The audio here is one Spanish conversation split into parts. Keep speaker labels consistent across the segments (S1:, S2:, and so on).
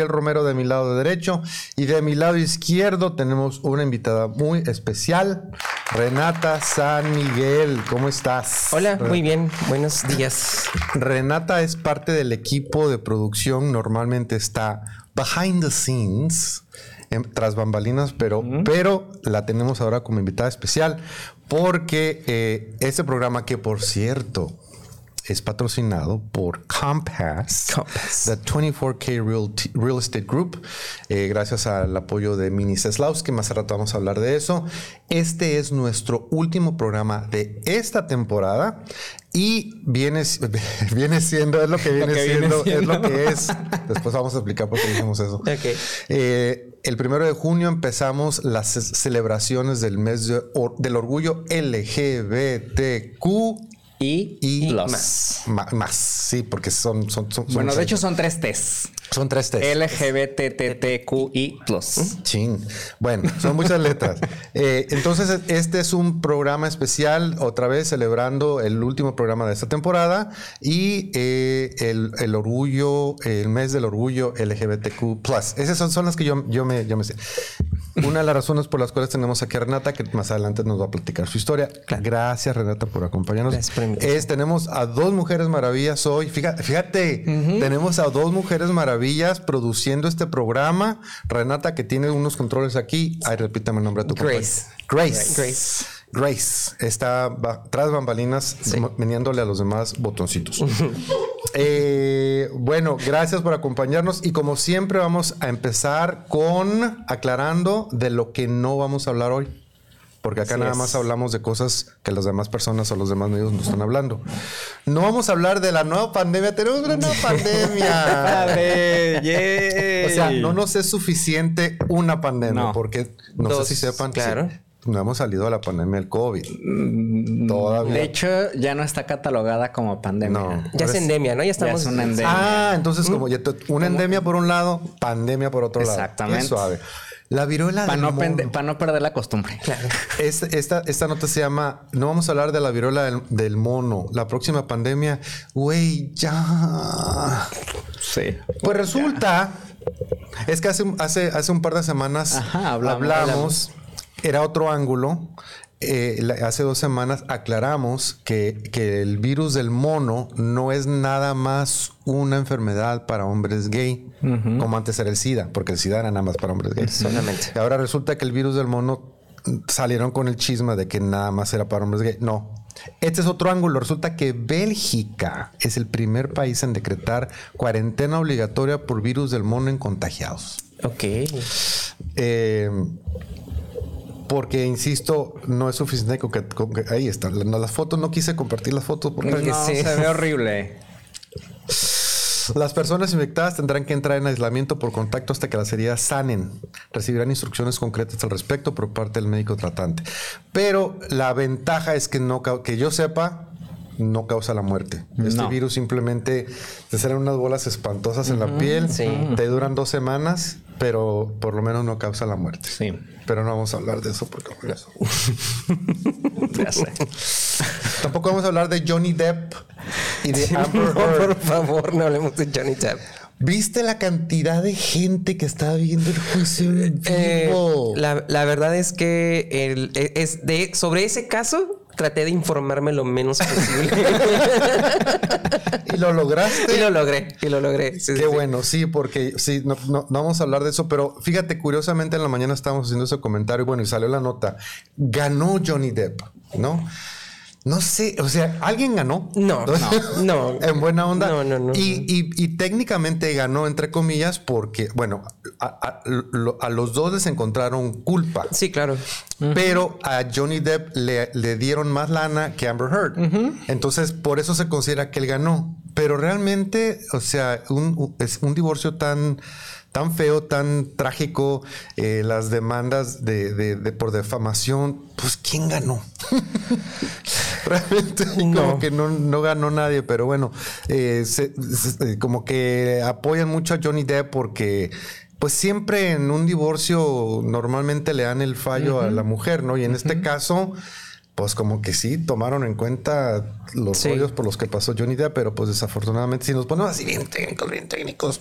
S1: El Romero de mi lado derecho y de mi lado izquierdo tenemos una invitada muy especial, Renata San Miguel. ¿Cómo estás?
S2: Hola, muy bien. Buenos días.
S1: Renata es parte del equipo de producción. Normalmente está behind the scenes, tras bambalinas, pero, pero la tenemos ahora como invitada especial porque eh, este programa que, por cierto, es patrocinado por Compass, The 24K Real, Estate Group, eh, gracias al apoyo de Mini Seslaus, que más rato vamos a hablar de eso. Este es nuestro último programa de esta temporada y viene, viene siendo, es lo que viene, siendo, es lo que es. Después vamos a explicar por qué dijimos eso. Eh, el primero de junio empezamos las celebraciones del mes del orgullo LGBTQ
S2: y, más.
S1: más. Sí, porque son. son,
S3: bueno, de hecho son tres T's.
S1: Son tres T's.
S3: LGBTTQI.
S1: Ching. Bueno, son muchas letras. Eh, entonces, este es un programa especial, otra vez celebrando el último programa de esta temporada y eh, el, orgullo, el mes del orgullo LGBTQ. Esas son, son las que yo, yo, me, yo me sé. Una de las razones por las cuales tenemos aquí a Renata, que más adelante nos va a platicar su historia. Gracias, Renata, por acompañarnos. es, tenemos a dos mujeres maravillas hoy. Fíjate, tenemos a dos mujeres maravillas produciendo este programa. Renata, que tiene unos controles aquí. Ay, repítame el nombre de tu
S2: Grace.
S1: Grace. Grace. Grace está tras bambalinas veniéndole a los demás botoncitos. Eh, bueno, gracias por acompañarnos y como siempre vamos a empezar con aclarando de lo que no vamos a hablar hoy. Porque acá nada más hablamos de cosas que las demás personas o los demás medios no están hablando. No vamos a hablar de la nueva pandemia. Tenemos una nueva pandemia. o sea, no nos es suficiente una pandemia. Porque no sé si sepan.
S2: Claro
S1: no hemos salido a la pandemia del COVID.
S3: Mm, Todavía. De hecho, ya no está catalogada como pandemia. No,
S2: ya es endemia, ¿no? Ya estamos.
S3: en una endemia.
S1: Ah, entonces, como ya una endemia por un lado, pandemia por otro lado.
S3: Exactamente.
S1: suave. La viruela
S3: Para no, no, perder la costumbre.
S2: Claro.
S1: esta, esta nota se llama No vamos a hablar de la viruela del, mono. La próxima pandemia, güey, ya.
S3: Sí.
S1: Pues resulta. Es que hace, hace, hace un par de semanas hablamos era otro ángulo. Eh, hace dos semanas aclaramos que, el virus del mono no es nada más una enfermedad para hombres gay, como antes era el SIDA, porque el SIDA era nada más para hombres gay.
S2: Solamente.
S1: Y ahora resulta que el virus del mono salieron con el chisme de que nada más era para hombres gay. No. Este es otro ángulo. Resulta que Bélgica es el primer país en decretar cuarentena obligatoria por virus del mono en contagiados.
S2: Ok.
S1: Eh, porque insisto, no es suficiente con que, ahí están las fotos. No quise compartir las fotos porque
S3: no, se ve horrible.
S1: Las personas infectadas tendrán que entrar en aislamiento por contacto hasta que las heridas sanen. Recibirán instrucciones concretas al respecto por parte del médico tratante. Pero la ventaja es que no que yo sepa, no causa la muerte. Este virus simplemente te salen unas bolas espantosas en la piel, te duran dos semanas, pero por lo menos no causa la muerte.
S3: Sí.
S1: Pero no vamos a hablar de eso porque Tampoco vamos a hablar de Johnny Depp y de Amber Heard.
S2: Por favor, no hablemos de Johnny Depp.
S1: ¿Viste la cantidad de gente que estaba viendo el juicio en
S2: eh, vivo? la, verdad es que el, e, es de, sobre ese caso traté de informarme lo menos posible.
S1: ¿Y lo lograste?
S2: Y lo logré, y lo logré.
S1: Qué bueno, sí, porque sí, no, no, vamos a hablar de eso, pero fíjate, curiosamente en la mañana estábamos haciendo ese comentario y bueno, y salió la nota. Ganó Johnny Depp, ¿no? No sé, o sea, ¿alguien ganó?
S2: No, no, no.
S1: en buena onda.
S2: No, no, no.
S1: Y, técnicamente ganó, entre comillas, porque, bueno, a, los dos les encontraron culpa.
S2: Sí, claro.
S1: Pero a Johnny Depp le, dieron más lana que Amber Heard. Entonces, por eso se considera que él ganó. Pero realmente, o sea, es un divorcio tan tan feo, tan trágico, eh, las demandas de, por defamación, pues ¿quién ganó? Realmente como que no, ganó nadie, pero bueno, eh, como que apoyan mucho a Johnny Depp porque pues siempre en un divorcio normalmente le dan el fallo a la mujer, ¿no? Y en este caso pues como que sí tomaron en cuenta los rollos por los que pasó Johnny Depp, pero pues desafortunadamente si nos ponemos así bien técnicos, bien técnicos,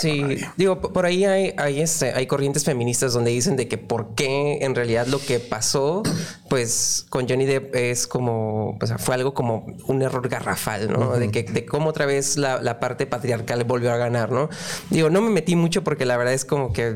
S2: sí, digo, por ahí hay, hay, este, hay corrientes feministas donde dicen de que por qué en realidad lo que pasó, pues con Johnny Depp es como, o sea, fue algo como un error garrafal, ¿no? De que de cómo otra vez la, la, parte patriarcal volvió a ganar, ¿no? Digo, no me metí mucho porque la verdad es como que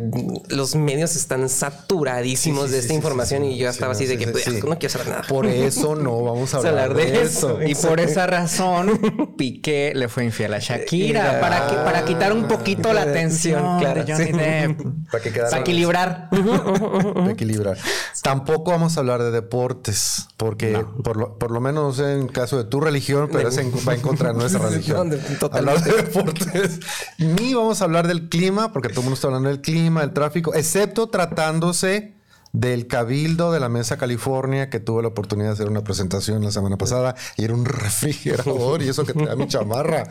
S2: los medios están saturadísimos de esta información y yo estaba así de que pues, no quiero saber nada.
S1: Por eso no vamos a hablar, de, eso.
S3: Y por esa razón Piqué le fue infiel a Shakira para, que, para quitar un poquito la atención claro, de Johnny Depp. Para, que para equilibrar.
S1: para equilibrar. Tampoco vamos a hablar de deportes, porque por, lo, por lo menos en caso de tu religión, pero es va en contra de nuestra religión. hablar de deportes. Ni vamos a hablar del clima, porque todo el mundo está hablando del clima, del tráfico, excepto tratándose del Cabildo de la Mesa California, que tuve la oportunidad de hacer una presentación la semana pasada y era un refrigerador y eso que te da mi chamarra.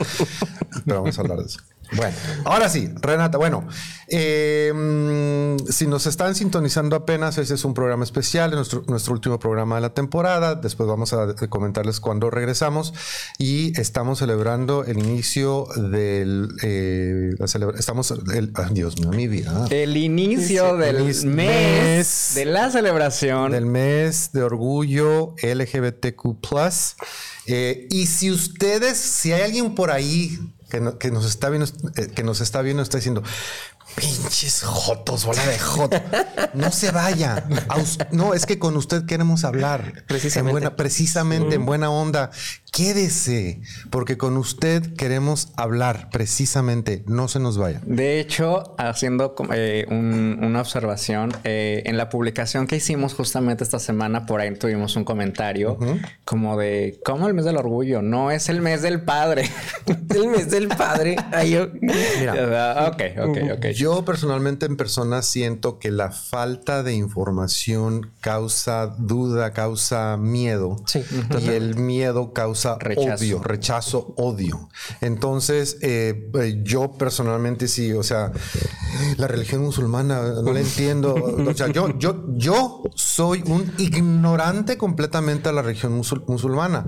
S1: Pero vamos a hablar de eso. Bueno, ahora sí, Renata. Bueno, eh, si nos están sintonizando apenas, ese es un programa especial, nuestro, nuestro último programa de la temporada. Después vamos a comentarles cuándo regresamos y estamos celebrando el inicio del. Eh, estamos. El, Dios mío, mi vida.
S3: El inicio del mes, de la celebración
S1: del mes de orgullo LGBTQ. Eh, y si ustedes, si hay alguien por ahí que, nos está viendo, eh, que nos está viendo, está diciendo, pinches jotos, bola de jot. No se vaya. No, es que con usted queremos hablar. Precisamente. En buena, precisamente en buena onda quédese, porque con usted queremos hablar precisamente, no se nos vaya.
S3: De hecho, haciendo eh, una observación, eh, en la publicación que hicimos justamente esta semana, por ahí tuvimos un comentario como de, ¿cómo el mes del orgullo? No es el mes del padre.
S2: el mes del padre. yo...
S1: Mira, ok, ok, ok. Yo personalmente en persona siento que la falta de información causa duda, causa miedo. Sí. Y el miedo causa rechazo. odio, rechazo, odio. Entonces, eh, eh, yo personalmente sí, o sea, la religión musulmana no la entiendo. O sea, yo, yo, yo soy un ignorante completamente a la religión musulmana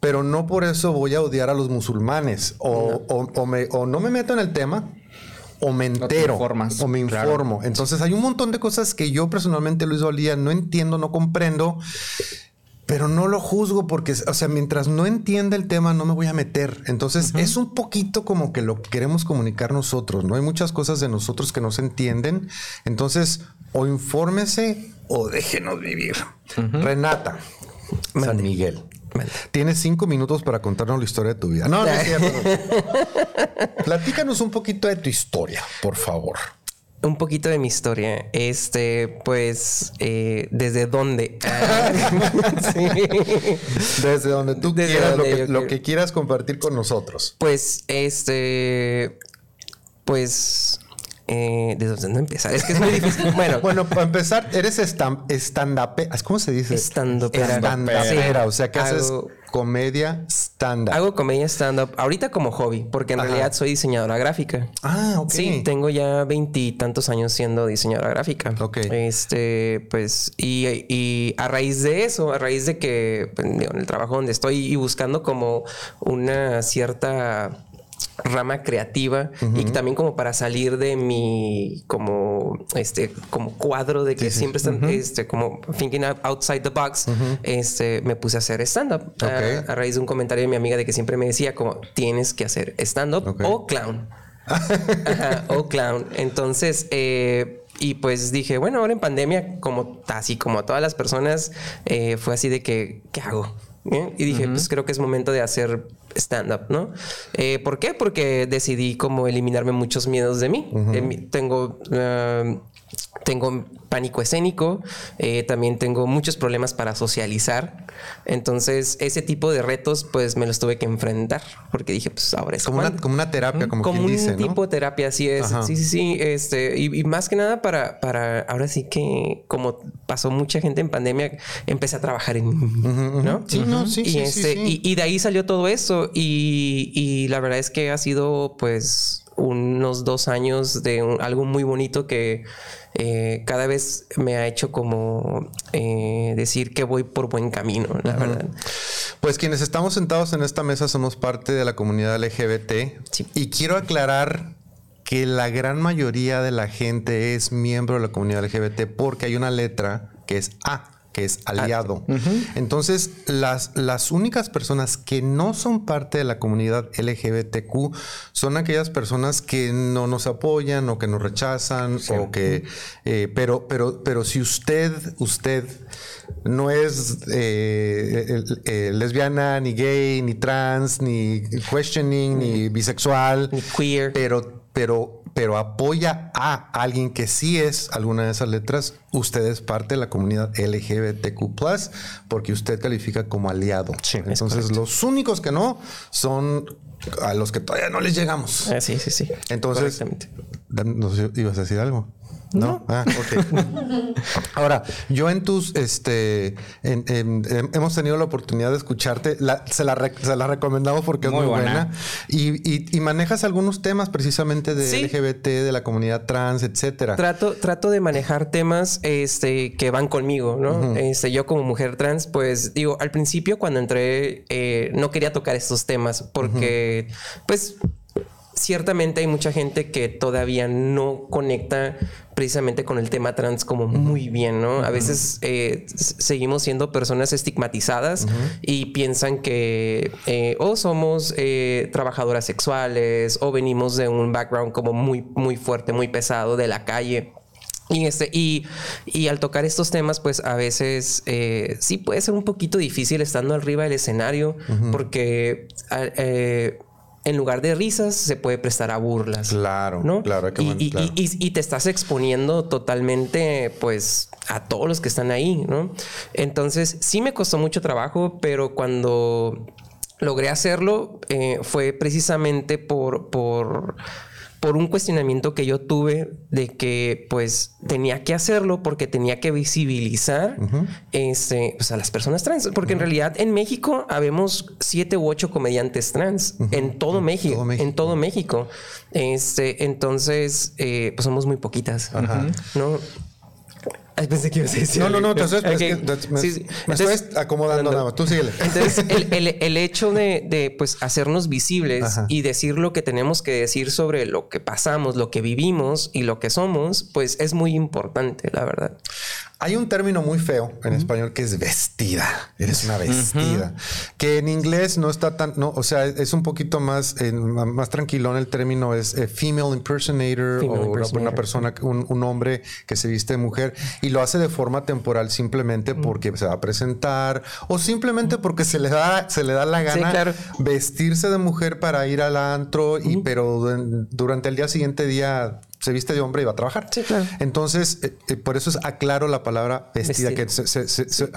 S1: pero no por eso voy a odiar a los musulmanes o, o, me, o no me meto en el tema o me entero o me informo. Entonces hay un montón de cosas que yo personalmente, Luis Valía, no entiendo, no comprendo pero no lo juzgo porque, o sea, mientras no entienda el tema, no me voy a meter. Entonces, es un poquito como que lo que queremos comunicar nosotros, ¿no? Hay muchas cosas de nosotros que no se entienden. Entonces, o infórmese o déjenos vivir. Renata, San Miguel. Tienes cinco minutos para contarnos la historia de tu vida. No, no es cierto. Platícanos un poquito de tu historia, por favor
S2: un poquito de mi historia. Este, pues, eh, ¿desde dónde?
S1: Desde donde tú quieras, lo, que, quieras compartir con nosotros.
S2: Pues, este, pues, eh, ¿de dónde empezar? Es que es muy difícil.
S1: Bueno, bueno para empezar, eres stand-up. ¿Cómo se dice?
S2: Stand-up.
S1: Stand o sea, que haces comedia stand-up.
S2: Hago comedia stand-up ahorita como hobby, porque en realidad soy diseñadora gráfica.
S1: Ah, ok.
S2: Sí, tengo ya veintitantos años siendo diseñadora gráfica.
S1: Ok.
S2: Este, pues, y, a raíz de eso, a raíz de que pues, en el trabajo donde estoy y buscando como una cierta rama creativa y también como para salir de mi como este como cuadro de que siempre están este como thinking outside the box este me puse a hacer stand up a, raíz de un comentario de mi amiga de que siempre me decía como tienes que hacer stand up o clown o clown. Entonces eh, y pues dije, bueno, ahora en pandemia, como así como todas las personas, eh, fue así de que, ¿qué hago? Y dije, pues creo que es momento de hacer stand-up, ¿no? Eh, ¿Por qué? Porque decidí como eliminarme muchos miedos de mí. tengo... Uh, tengo pánico escénico, eh, también tengo muchos problemas para socializar. Entonces, ese tipo de retos, pues me los tuve que enfrentar porque dije, pues ahora es
S1: como, una, como una terapia, como,
S2: como
S1: un
S2: tipo de terapia, así es. Sí, sí, sí. Este, y, más que nada para, para ahora sí que, como pasó mucha gente en pandemia, empecé a trabajar en ¿no?
S1: Sí, no, sí, y,
S2: este,
S1: y,
S2: y, de ahí salió todo eso. Y, y la verdad es que ha sido, pues, unos dos años de algo muy bonito que eh, cada vez me ha hecho como eh, decir que voy por buen camino, la verdad.
S1: Pues quienes estamos sentados en esta mesa somos parte de la comunidad LGBT y quiero aclarar que la gran mayoría de la gente es miembro de la comunidad LGBT porque hay una letra que es A que es aliado. Entonces, las, las únicas personas que no son parte de la comunidad LGBTQ son aquellas personas que no nos apoyan o que nos rechazan o que... Eh, pero, pero, pero si usted, usted no es eh, lesbiana, ni gay, ni trans, ni questioning, ni bisexual,
S2: ni queer,
S1: pero, pero pero apoya a alguien que sí es alguna de esas letras, usted es parte de la comunidad LGBTQ, porque usted califica como aliado. Entonces, los únicos que no son a los que todavía no les llegamos.
S2: Ah, sí, sí, sí.
S1: Entonces, ¿nos ibas a decir algo? ¿No? Ah, ok. Ahora, yo en tus, este, hemos tenido la oportunidad de escucharte, se, la recomendamos porque es muy buena. Y, manejas algunos temas precisamente de LGBT, de la comunidad trans, etcétera.
S2: Trato, trato de manejar temas este, que van conmigo, ¿no? este, yo como mujer trans, pues digo, al principio cuando entré, eh, no quería tocar estos temas porque, pues, ciertamente hay mucha gente que todavía no conecta precisamente con el tema trans como muy bien, ¿no? A veces eh, seguimos siendo personas estigmatizadas y piensan que eh, o somos eh, trabajadoras sexuales o venimos de un background como muy, muy fuerte, muy pesado de la calle. Y, este, y, y, al tocar estos temas, pues a veces sí puede ser un poquito difícil estando arriba del escenario, porque en lugar de risas, se puede prestar a burlas.
S1: Claro,
S2: ¿no?
S1: claro,
S2: y, y, te estás exponiendo totalmente, pues, a todos los que están ahí, ¿no? Entonces, sí me costó mucho trabajo, pero cuando logré hacerlo, eh, fue precisamente por, por por un cuestionamiento que yo tuve de que pues tenía que hacerlo porque tenía que visibilizar este, pues, a las personas trans. Porque en realidad en México habemos siete u ocho comediantes trans en todo, México, En todo México. Este, entonces, eh, pues somos muy poquitas. ¿no? Pensé que ibas a decir.
S1: No, no, no, entonces, me, estoy acomodando nada más. Tú síguele.
S2: Entonces, el, hecho de, pues, hacernos visibles y decir lo que tenemos que decir sobre lo que pasamos, lo que vivimos y lo que somos, pues es muy importante, la verdad.
S1: Hay un término muy feo en español que es vestida. Eres una vestida. Que en inglés no está tan, no, o sea, es un poquito más, más tranquilo en el término es eh, female impersonator o una persona, un, hombre que se viste de mujer y lo hace de forma temporal simplemente porque se va a presentar o simplemente porque se le da, se le da la gana vestirse de mujer para ir al antro y pero durante el día siguiente día se viste de hombre y va a trabajar.
S2: Sí, claro.
S1: Entonces, eh, eh, por eso es aclaro la palabra vestida, que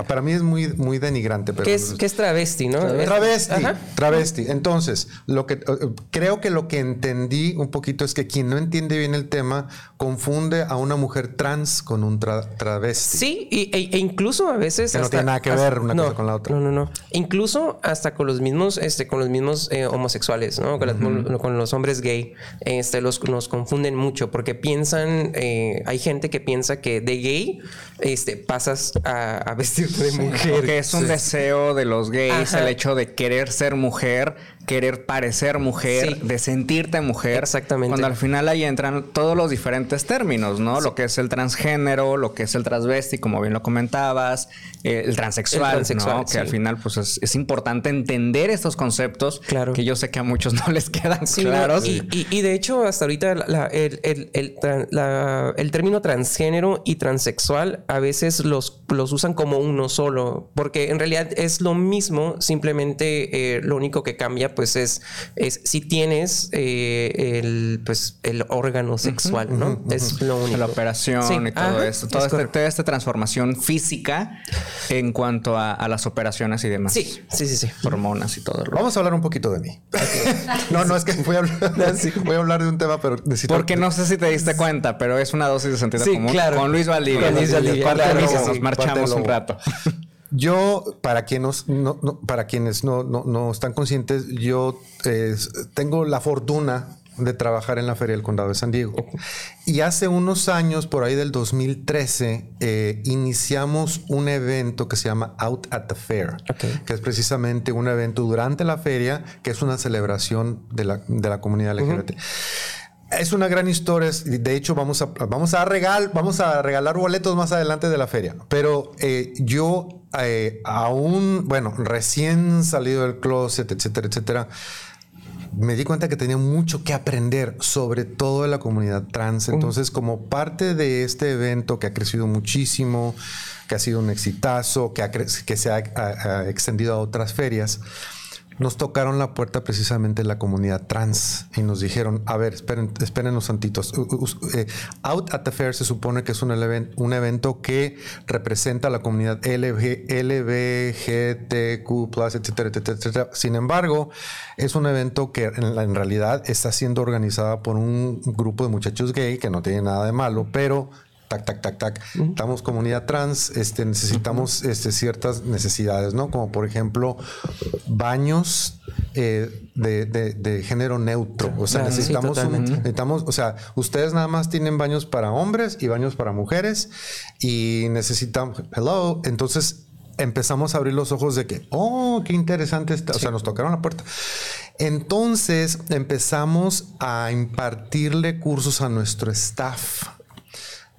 S1: para mí es muy, muy denigrante. Pero
S2: ¿Qué, es, es travesti, no?
S1: Travesti. Travesti. Entonces, lo que eh, creo que lo que entendí un poquito es que quien no entiende bien el tema confunde a una mujer trans con un travesti.
S2: Sí, e, e, incluso a veces.
S1: Que no tiene nada que ver una cosa con la otra.
S2: No, no, no. Incluso hasta con los mismos, este, con los mismos homosexuales, ¿no? Con, los hombres gay. Este, los, nos confunden mucho porque piensan, eh, hay gente que piensa que de gay este, pasas a, vestirte de mujer.
S3: Que es un deseo de los gays, el hecho de querer ser mujer querer parecer mujer, de sentirte mujer.
S2: Exactamente.
S3: Cuando al final ahí entran todos los diferentes términos, ¿no? Lo que es el transgénero, lo que es el transvesti, como bien lo comentabas, eh, el transexual, ¿no? Que al final, pues es, importante entender estos conceptos
S2: claro.
S3: que yo sé que a muchos no les quedan claros.
S2: Y, de hecho, hasta ahorita el, término transgénero y transexual a veces los, los usan como uno solo, porque en realidad es lo mismo, simplemente eh, lo único que cambia pues es, es si tienes eh, el, pues, el órgano sexual, ¿no? Es lo único.
S3: La operación y todo esto. Toda, esta transformación física en cuanto a, las operaciones y demás.
S2: Sí, sí, sí, sí.
S3: Hormonas y todo.
S1: Vamos a hablar un poquito de mí. no, no, es que voy a hablar, voy a hablar de un tema, pero
S3: necesito... Porque no sé si te diste cuenta, pero es una dosis de sentido común.
S2: Claro.
S3: Con Luis Valdivia.
S2: Con Luis Valdivia.
S3: Nos marchamos un rato.
S1: Yo, para quienes no, para quienes no, no, están conscientes, yo eh, tengo la fortuna de trabajar en la Feria del Condado de San Diego. Y hace unos años, por ahí del 2013, eh, iniciamos un evento que se llama Out at the Fair, que es precisamente un evento durante la feria, que es una celebración de la, de la comunidad LGBT. es una gran historia. De hecho, vamos a, vamos a, regal, vamos a regalar boletos más adelante de la feria. Pero eh, yo, eh, aún, bueno, recién salido del closet, etcétera, etcétera, me di cuenta que tenía mucho que aprender, sobre todo de la comunidad trans. Entonces, como parte de este evento que ha crecido muchísimo, que ha sido un exitazo, que, que se ha extendido a otras ferias, nos tocaron la puerta precisamente la comunidad trans y nos dijeron, a ver, esperen, unos santitos. Eh, Out at the Fair se supone que es un, un evento que representa a la comunidad LG, LBGTQ+, etcétera, etcétera, etcétera. Sin embargo, es un evento que en, en realidad está siendo organizada por un grupo de muchachos gay que no tiene nada de malo, pero tac, tac, tac, tac. Estamos comunidad trans, este, necesitamos este, ciertas necesidades, ¿no? Como por ejemplo, baños eh, de, género neutro. O sea, necesitamos, necesitamos, o sea, ustedes nada más tienen baños para hombres y baños para mujeres y necesitamos, hello, entonces empezamos a abrir los ojos de que, oh, qué interesante está. O sea, nos tocaron la puerta. Entonces empezamos a impartirle cursos a nuestro staff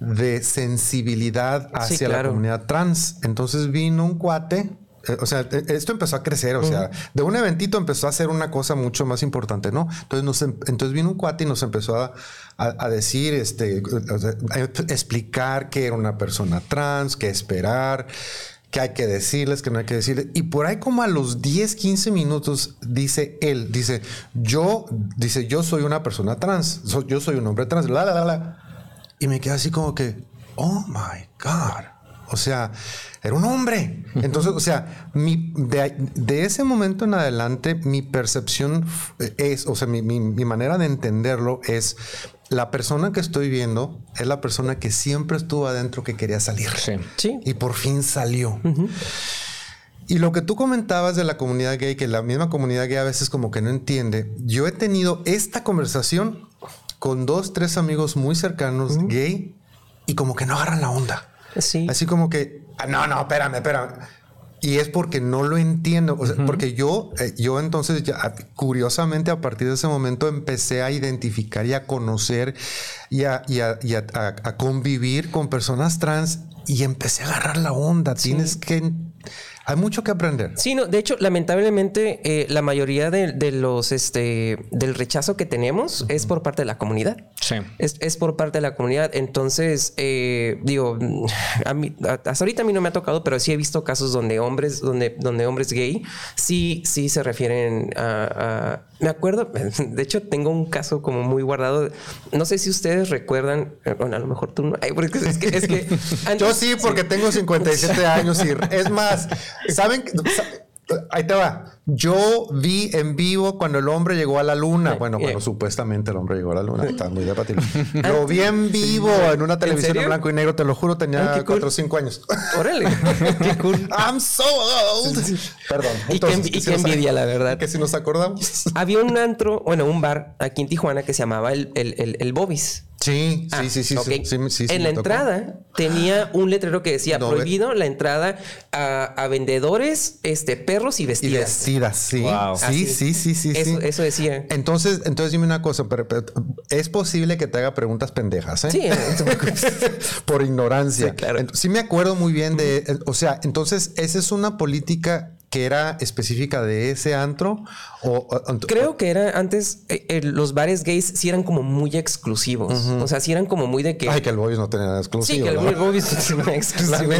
S1: de sensibilidad hacia la comunidad trans. Entonces vino un cuate. Eh, o sea, e, esto empezó a crecer, o sea, de un eventito empezó a ser una cosa mucho más importante, ¿no? Entonces, em, entonces vino un cuate y nos empezó a, decir, este, explicar que era una persona trans, qué esperar, que hay que decirles, que no hay que decirles. Y por ahí como a los 10, 15 minutos dice él, dice, yo, dice, yo soy una persona trans, yo soy un hombre trans, la, la, la, la. Y me quedé así como que, oh my God. O sea, era un hombre. Entonces, o sea, mi, de, ese momento en adelante, mi percepción es, o sea, mi, manera de entenderlo es, la persona que estoy viendo es la persona que siempre estuvo adentro que quería salir. Sí. Y por fin salió. Y lo que tú comentabas de la comunidad gay, que la misma comunidad gay a veces como que no entiende, yo he tenido esta conversación con dos, tres amigos muy cercanos gay y como que no agarran la onda. Sí. Así como que, ah, no, no, espérame, espérame. Y es porque no lo entiendo, porque yo, eh, yo entonces, ya, curiosamente, a partir de ese momento empecé a identificar y a conocer y a, convivir con personas trans y empecé a agarrar la onda. Tienes que hay mucho que aprender.
S2: Sí, no, de hecho, lamentablemente, eh, la mayoría de, los este del rechazo que tenemos es por parte de la comunidad. Sí. Es, por parte de la comunidad. Entonces, eh, digo, a mí, hasta ahorita a mí no me ha tocado, pero sí he visto casos donde hombres, donde, donde hombres gay sí, sí se refieren a, me acuerdo, de hecho, tengo un caso como muy guardado. No sé si ustedes recuerdan, eh, bueno, a lo mejor tú no. es que, es que
S1: Yo sí, porque tengo 57 años y es más, ¿saben? Ahí te va. Yo vi en vivo cuando el hombre llegó a la luna. Bueno, bueno, supuestamente el hombre llegó a la luna. Está muy debatible. Lo vi en vivo en una televisión en, blanco y negro. Te lo juro, tenía 4 o 5 años. Órale. qué cool. I'm so old.
S2: Perdón. y qué, envidia, la verdad.
S1: Que si nos acordamos.
S2: Había un antro, bueno, un bar aquí en Tijuana que se llamaba el, el, el, el Bobis.
S1: Sí, sí, sí, sí,
S2: En la entrada tenía un letrero que decía prohibido la entrada a, vendedores, este, perros y vestidas. Y
S1: vestidas, sí. Sí, sí, sí, sí,
S2: eso, eso, decía.
S1: Entonces, entonces dime una cosa, pero, es posible que te haga preguntas pendejas, ¿eh? Sí. Por ignorancia. Sí, claro. Sí me acuerdo muy bien de, o sea, entonces esa es una política que era específica de ese antro? O,
S2: Creo que era antes, eh, eh, los bares gays sí eran como muy exclusivos. O sea, sí eran como muy de que.
S1: Ay, que el Bobby's no tenía nada exclusivo.
S2: Sí, que el Bobby's no tenía exclusivo.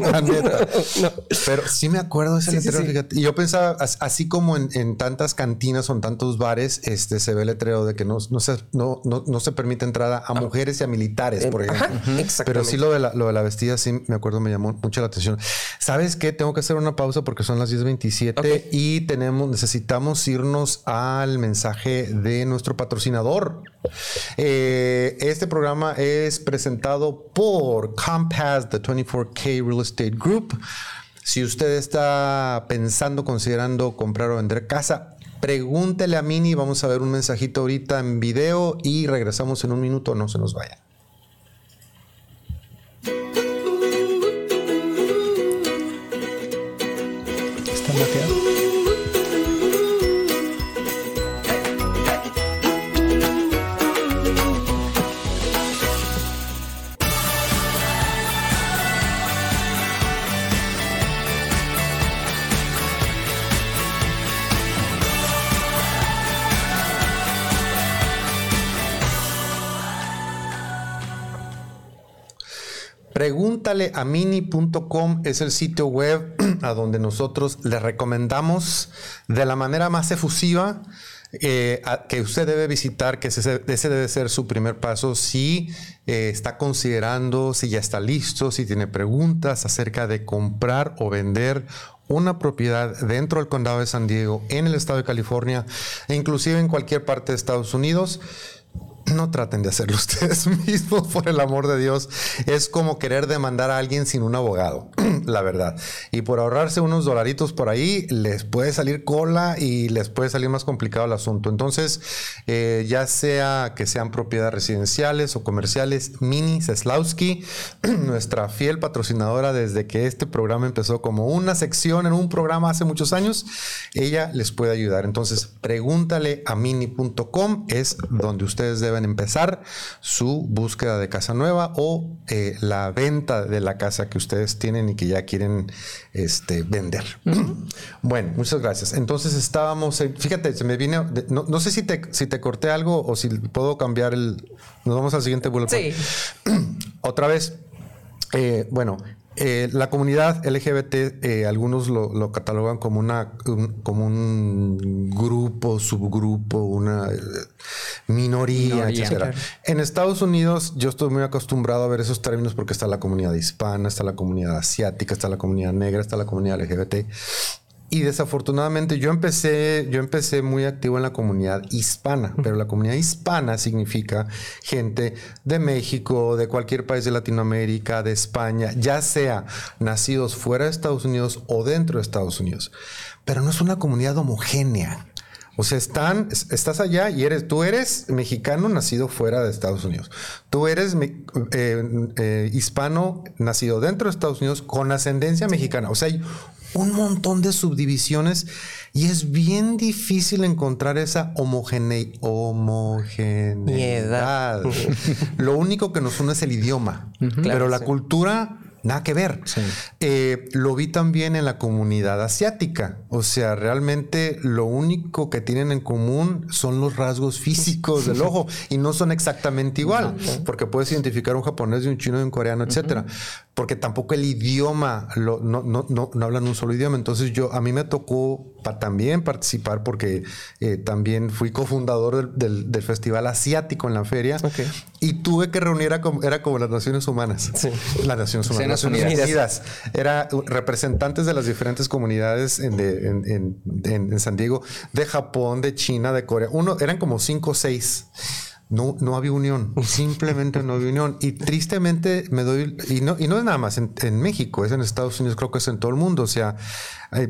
S1: La neta. Pero sí me acuerdo de ese letrero, fíjate. Y yo pensaba, así como en, tantas cantinas o en tantos bares, este se ve el letrero de que no, no, se, no, no, se permite entrada a mujeres y a militares, por ejemplo. Ajá, Pero sí lo de, la, lo de la vestida, sí me acuerdo, me llamó mucho la atención. ¿Sabes qué? Tengo que hacer una pausa porque son las 10.27 y tenemos, necesitamos irnos al mensaje de nuestro patrocinador. Eh, este programa es presentado por Compass, the 24K Real Estate Group. Si usted está pensando, considerando comprar o vender casa, pregúntele a Mini. Vamos a ver un mensajito ahorita en video y regresamos en un minuto. No se nos vaya. Pregúntale a mini.com es el sitio web a donde nosotros le recomendamos de la manera más efusiva eh, que usted debe visitar, que ese, debe ser su primer paso si eh, está considerando, si ya está listo, si tiene preguntas acerca de comprar o vender una propiedad dentro del condado de San Diego, en el estado de California e inclusive en cualquier parte de Estados Unidos no traten de hacerlo ustedes mismos, por el amor de Dios. Es como querer demandar a alguien sin un abogado, la verdad. Y por ahorrarse unos dolaritos por ahí, les puede salir cola y les puede salir más complicado el asunto. Entonces, eh, ya sea que sean propiedades residenciales o comerciales, Mini Seslowski, nuestra fiel patrocinadora desde que este programa empezó como una sección en un programa hace muchos años, ella les puede ayudar. Entonces, pregúntale a mini.com, es donde ustedes deben deben empezar su búsqueda de casa nueva o eh, la venta de la casa que ustedes tienen y que ya quieren este, vender. Bueno, muchas gracias. Entonces estábamos, fíjate, se me vino, no, sé si te, si te corté algo o si puedo cambiar el... Nos vamos al siguiente bullet Sí. Otra vez. Eh, bueno, eh, la comunidad LGBT, eh, algunos lo, catalogan como una un, como un grupo, subgrupo, una eh, minoría, etc. En Estados Unidos, yo estoy muy acostumbrado a ver esos términos porque está la comunidad hispana, está la comunidad asiática, está la comunidad negra, está la comunidad LGBT. Y desafortunadamente yo empecé, yo empecé muy activo en la comunidad hispana, pero la comunidad hispana significa gente de México, de cualquier país de Latinoamérica, de España, ya sea nacidos fuera de Estados Unidos o dentro de Estados Unidos. Pero no es una comunidad homogénea. O sea, están, estás allá y eres, tú eres mexicano nacido fuera de Estados Unidos. Tú eres eh, eh, hispano nacido dentro de Estados Unidos con ascendencia mexicana. O sea, hay un montón de subdivisiones y es bien difícil encontrar esa homogeneidad. Lo único que nos une es el idioma, pero la cultura nada que ver. Eh, lo vi también en la comunidad asiática. O sea, realmente lo único que tienen en común son los rasgos físicos del ojo y no son exactamente igual, porque puedes identificar un japonés de un chino de un coreano, etcétera. Porque tampoco el idioma no, no, no, hablan un solo idioma. Entonces, yo a mí me tocó también participar porque eh, también fui cofundador del, del, Festival Asiático en la feria y tuve que reunir a era como las Naciones Humanas. Sí. Las Naciones Humanas. Naciones Unidas. Era representantes de las diferentes comunidades en, en, en, San Diego, de Japón, de China, de Corea. Uno, eran como cinco o seis no, no había unión, simplemente no había unión. Y tristemente me doy, y no, y no es nada más en, México, es en Estados Unidos, creo que es en todo el mundo. O sea,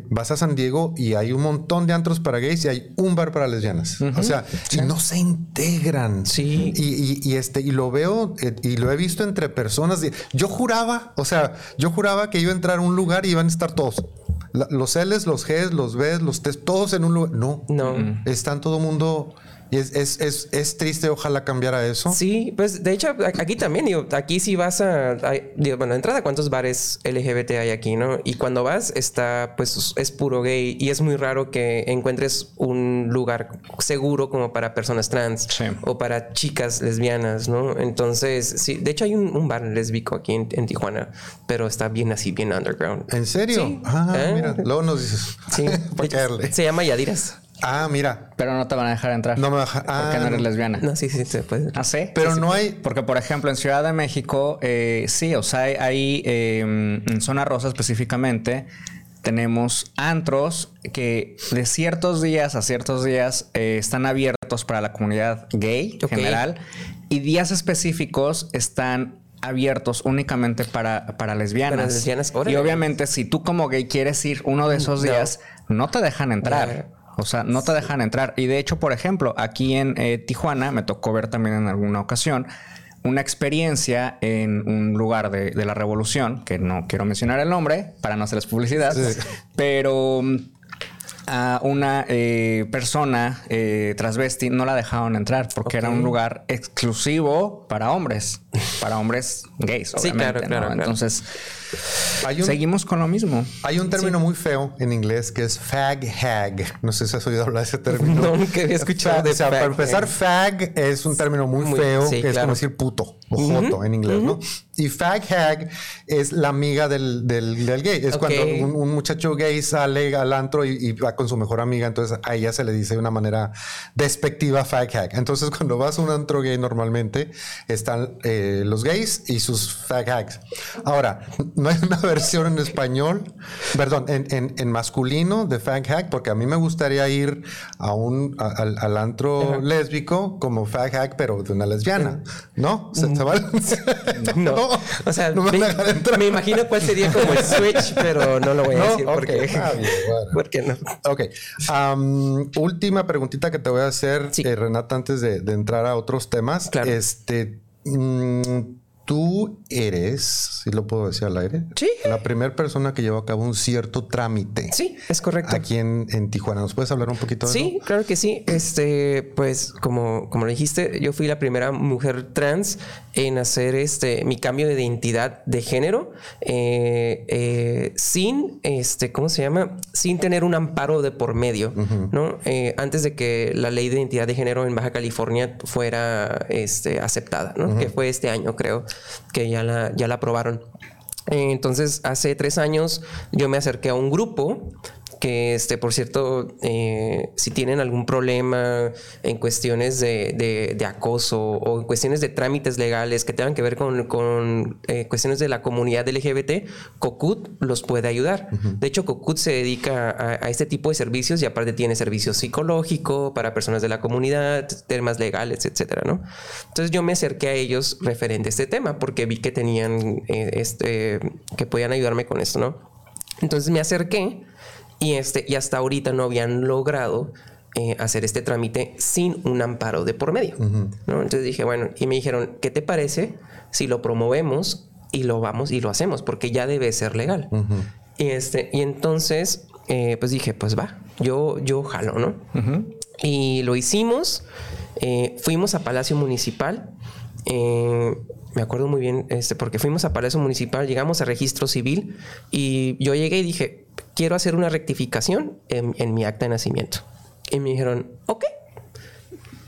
S1: vas a San Diego y hay un montón de antros para gays y hay un bar para lesbianas. O sea, y no se integran.
S2: Sí.
S1: Y, este, y lo veo eh, y lo he visto entre personas. yo juraba, o sea, yo juraba que iba a entrar a un lugar y iban a estar todos. los L's, los G's, los B's, los T's, todos en un lugar. No,
S2: no.
S1: Están todo mundo y es, es, es, es, triste, ojalá cambiara eso.
S2: Sí, pues de hecho, aquí también, digo, aquí si vas a. digo, bueno, entrada, ¿cuántos bares LGBT hay aquí, no? Y cuando vas, está, pues es puro gay y es muy raro que encuentres un lugar seguro como para personas trans o para chicas lesbianas, ¿no? Entonces, sí, de hecho, hay un, bar lésbico aquí en, Tijuana, pero está bien así, bien underground.
S1: ¿En serio? Ah, ah, mira, luego nos dices.
S2: Sí, se llama Yadiras.
S1: Ah, mira.
S3: Pero no te van a dejar entrar.
S1: No me
S3: va Porque
S1: ah,
S3: no eres lesbiana.
S2: No, sí, sí, se puede.
S3: ¿Ah, sí?
S1: Pero no hay.
S3: Porque, por ejemplo, en Ciudad de México, eh, sí, o sea, hay, em, en Zona Rosa específicamente, tenemos antros que de ciertos días a ciertos días eh, están abiertos para la comunidad gay en general y días específicos están abiertos únicamente para, para lesbianas. Para
S2: lesbianas.
S3: Y obviamente, si tú como gay quieres ir uno de esos días, no, te dejan entrar. O sea, no te dejan entrar. Y de hecho, por ejemplo, aquí en eh, Tijuana me tocó ver también en alguna ocasión una experiencia en un lugar de, la revolución, que no quiero mencionar el nombre para no hacerles publicidad, pero mm, a una eh, persona eh, transvesti no la dejaron entrar porque era un lugar exclusivo para hombres. para hombres gays,
S2: Sí,
S3: obviamente,
S2: claro,
S3: ¿no?
S2: claro, claro.
S3: Entonces,
S1: Hay un,
S3: seguimos con lo mismo.
S1: hay un término muy feo en inglés que es fag hag. No sé si has oído hablar de ese término.
S2: No, nunca había escuchado de
S1: o sea, para
S2: fag
S1: empezar,
S2: hag.
S1: fag es un término muy,
S2: Muy-
S1: feo,
S2: sí,
S1: que es
S2: claro.
S1: como decir puto o joto en inglés, ¿no? Y fag hag es la amiga del, del- del gay. Es
S2: Ok.
S1: cuando un, un muchacho gay sale al antro y, y va con su mejor amiga, entonces a ella se le dice de una manera despectiva fag hag. Entonces, cuando vas a un antro gay normalmente están eh, los gays y sus fag hags. Ahora, no hay una versión en español, perdón, en, en- en masculino de fag hag, porque a mí me gustaría ir a un a- al, al antro lésbico como fag hag, pero de una lesbiana, ¿no? ¿Se, se vale?
S2: No. O sea,
S1: no me
S2: imagino cuál sería como el switch, pero no lo voy a
S1: No,
S2: decir
S1: ok,
S2: porque.
S1: está bien, bueno.
S2: ¿Por qué no?
S1: Ok. Am, última preguntita que te voy a hacer,
S2: Sí.
S1: eh, Renata, antes de, de entrar a otros temas.
S2: Claro.
S1: Este, mm, tú eres, si lo puedo decir al aire,
S2: Sí.
S1: la primera persona que llevó a cabo un cierto trámite.
S2: Sí, es correcto.
S1: Aquí en, en Tijuana. ¿Nos puedes hablar un poquito de
S2: Sí, claro que sí. Este, pues, como, como lo dijiste, yo fui la primera mujer trans en hacer este mi cambio de identidad de género eh, eh, sin este, ¿cómo se llama? Sin tener un amparo de por medio, ¿no? Eh, antes de que la ley de identidad de género en Baja California fuera este, aceptada, ¿no? Que fue este año, creo, que ya la, ya la aprobaron. Eh, Entonces, hace tres años yo me acerqué a un grupo que, este, por cierto, eh, si tienen algún problema en cuestiones de, de- de acoso o en cuestiones de trámites legales que tengan que ver con, con, eh, cuestiones de la comunidad LGBT, COCUT los puede ayudar. De hecho, COCUT se dedica a, a este tipo de servicios y aparte tiene servicio psicológico para personas de la comunidad, temas legales, etcétera, ¿no? Entonces yo me acerqué a ellos referente a este tema porque vi que tenían eh, este, que podían ayudarme con esto, ¿no? Entonces me acerqué y, este, y hasta ahorita no habían logrado eh, hacer este trámite sin un amparo de por medio. ¿no? Entonces dije, bueno, y me dijeron, ¿qué te parece si lo promovemos y lo vamos y lo hacemos? Porque ya debe ser legal. y, este, y entonces, eh, pues dije, pues va, yo, yo jalo, ¿no? Y lo hicimos, eh, fuimos a Palacio Municipal. Me acuerdo muy bien, este, porque fuimos a Palacio Municipal, llegamos a registro civil y yo llegué y dije, quiero hacer una rectificación en, mi acta de nacimiento. Y me dijeron, ok.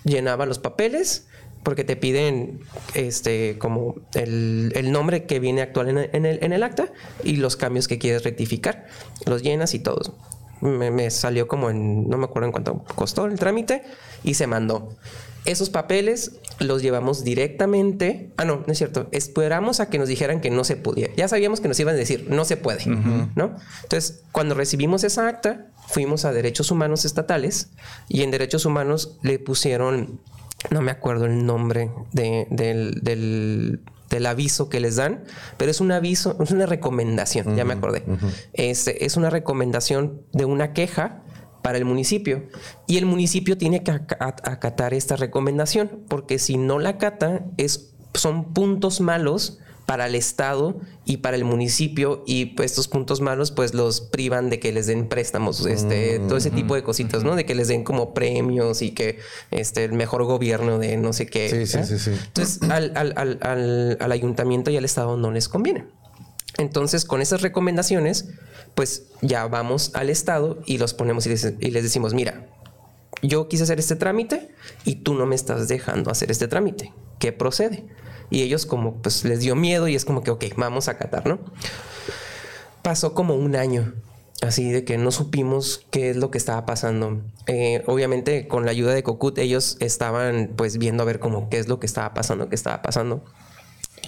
S2: Llenaba los papeles porque te piden este como el, nombre que viene actual en, el, acta y los cambios que quieres rectificar. Los llenas y todo. Me, me salió como en, no me acuerdo en cuánto costó el trámite y se mandó. Esos papeles los llevamos directamente. Ah, no, no es cierto. Esperamos a que nos dijeran que no se podía. Ya sabíamos que nos iban a decir no se puede, ¿no? Entonces, cuando recibimos esa acta, fuimos a Derechos Humanos Estatales y en Derechos Humanos le pusieron, no me acuerdo el nombre de- del, del- del aviso que les dan, pero es un aviso, es una recomendación, ya me acordé. Este, es una recomendación de una queja para el municipio. Y el municipio tiene que aca- acatar esta recomendación porque si no la acata es, son puntos malos para el estado y para el municipio y pues, estos puntos malos pues los privan de que les den préstamos este todo ese tipo de cositas no de que les den como premios y que este el mejor gobierno de no sé qué
S1: Sí, sí, sí, sí.
S2: entonces al- al- al- al ayuntamiento y al estado no les conviene. Entonces, con esas recomendaciones, pues ya vamos al Estado y los ponemos y les, decimos, mira, yo quise hacer este trámite y tú no me estás dejando hacer este trámite. ¿Qué procede? Y ellos como pues les dio miedo y es como que, ok, vamos a acatar, ¿no? Pasó como un año. Así de que no supimos qué es lo que estaba pasando. Eh, obviamente con la ayuda de Cocut ellos estaban pues viendo a ver como qué es lo que estaba pasando, qué estaba pasando.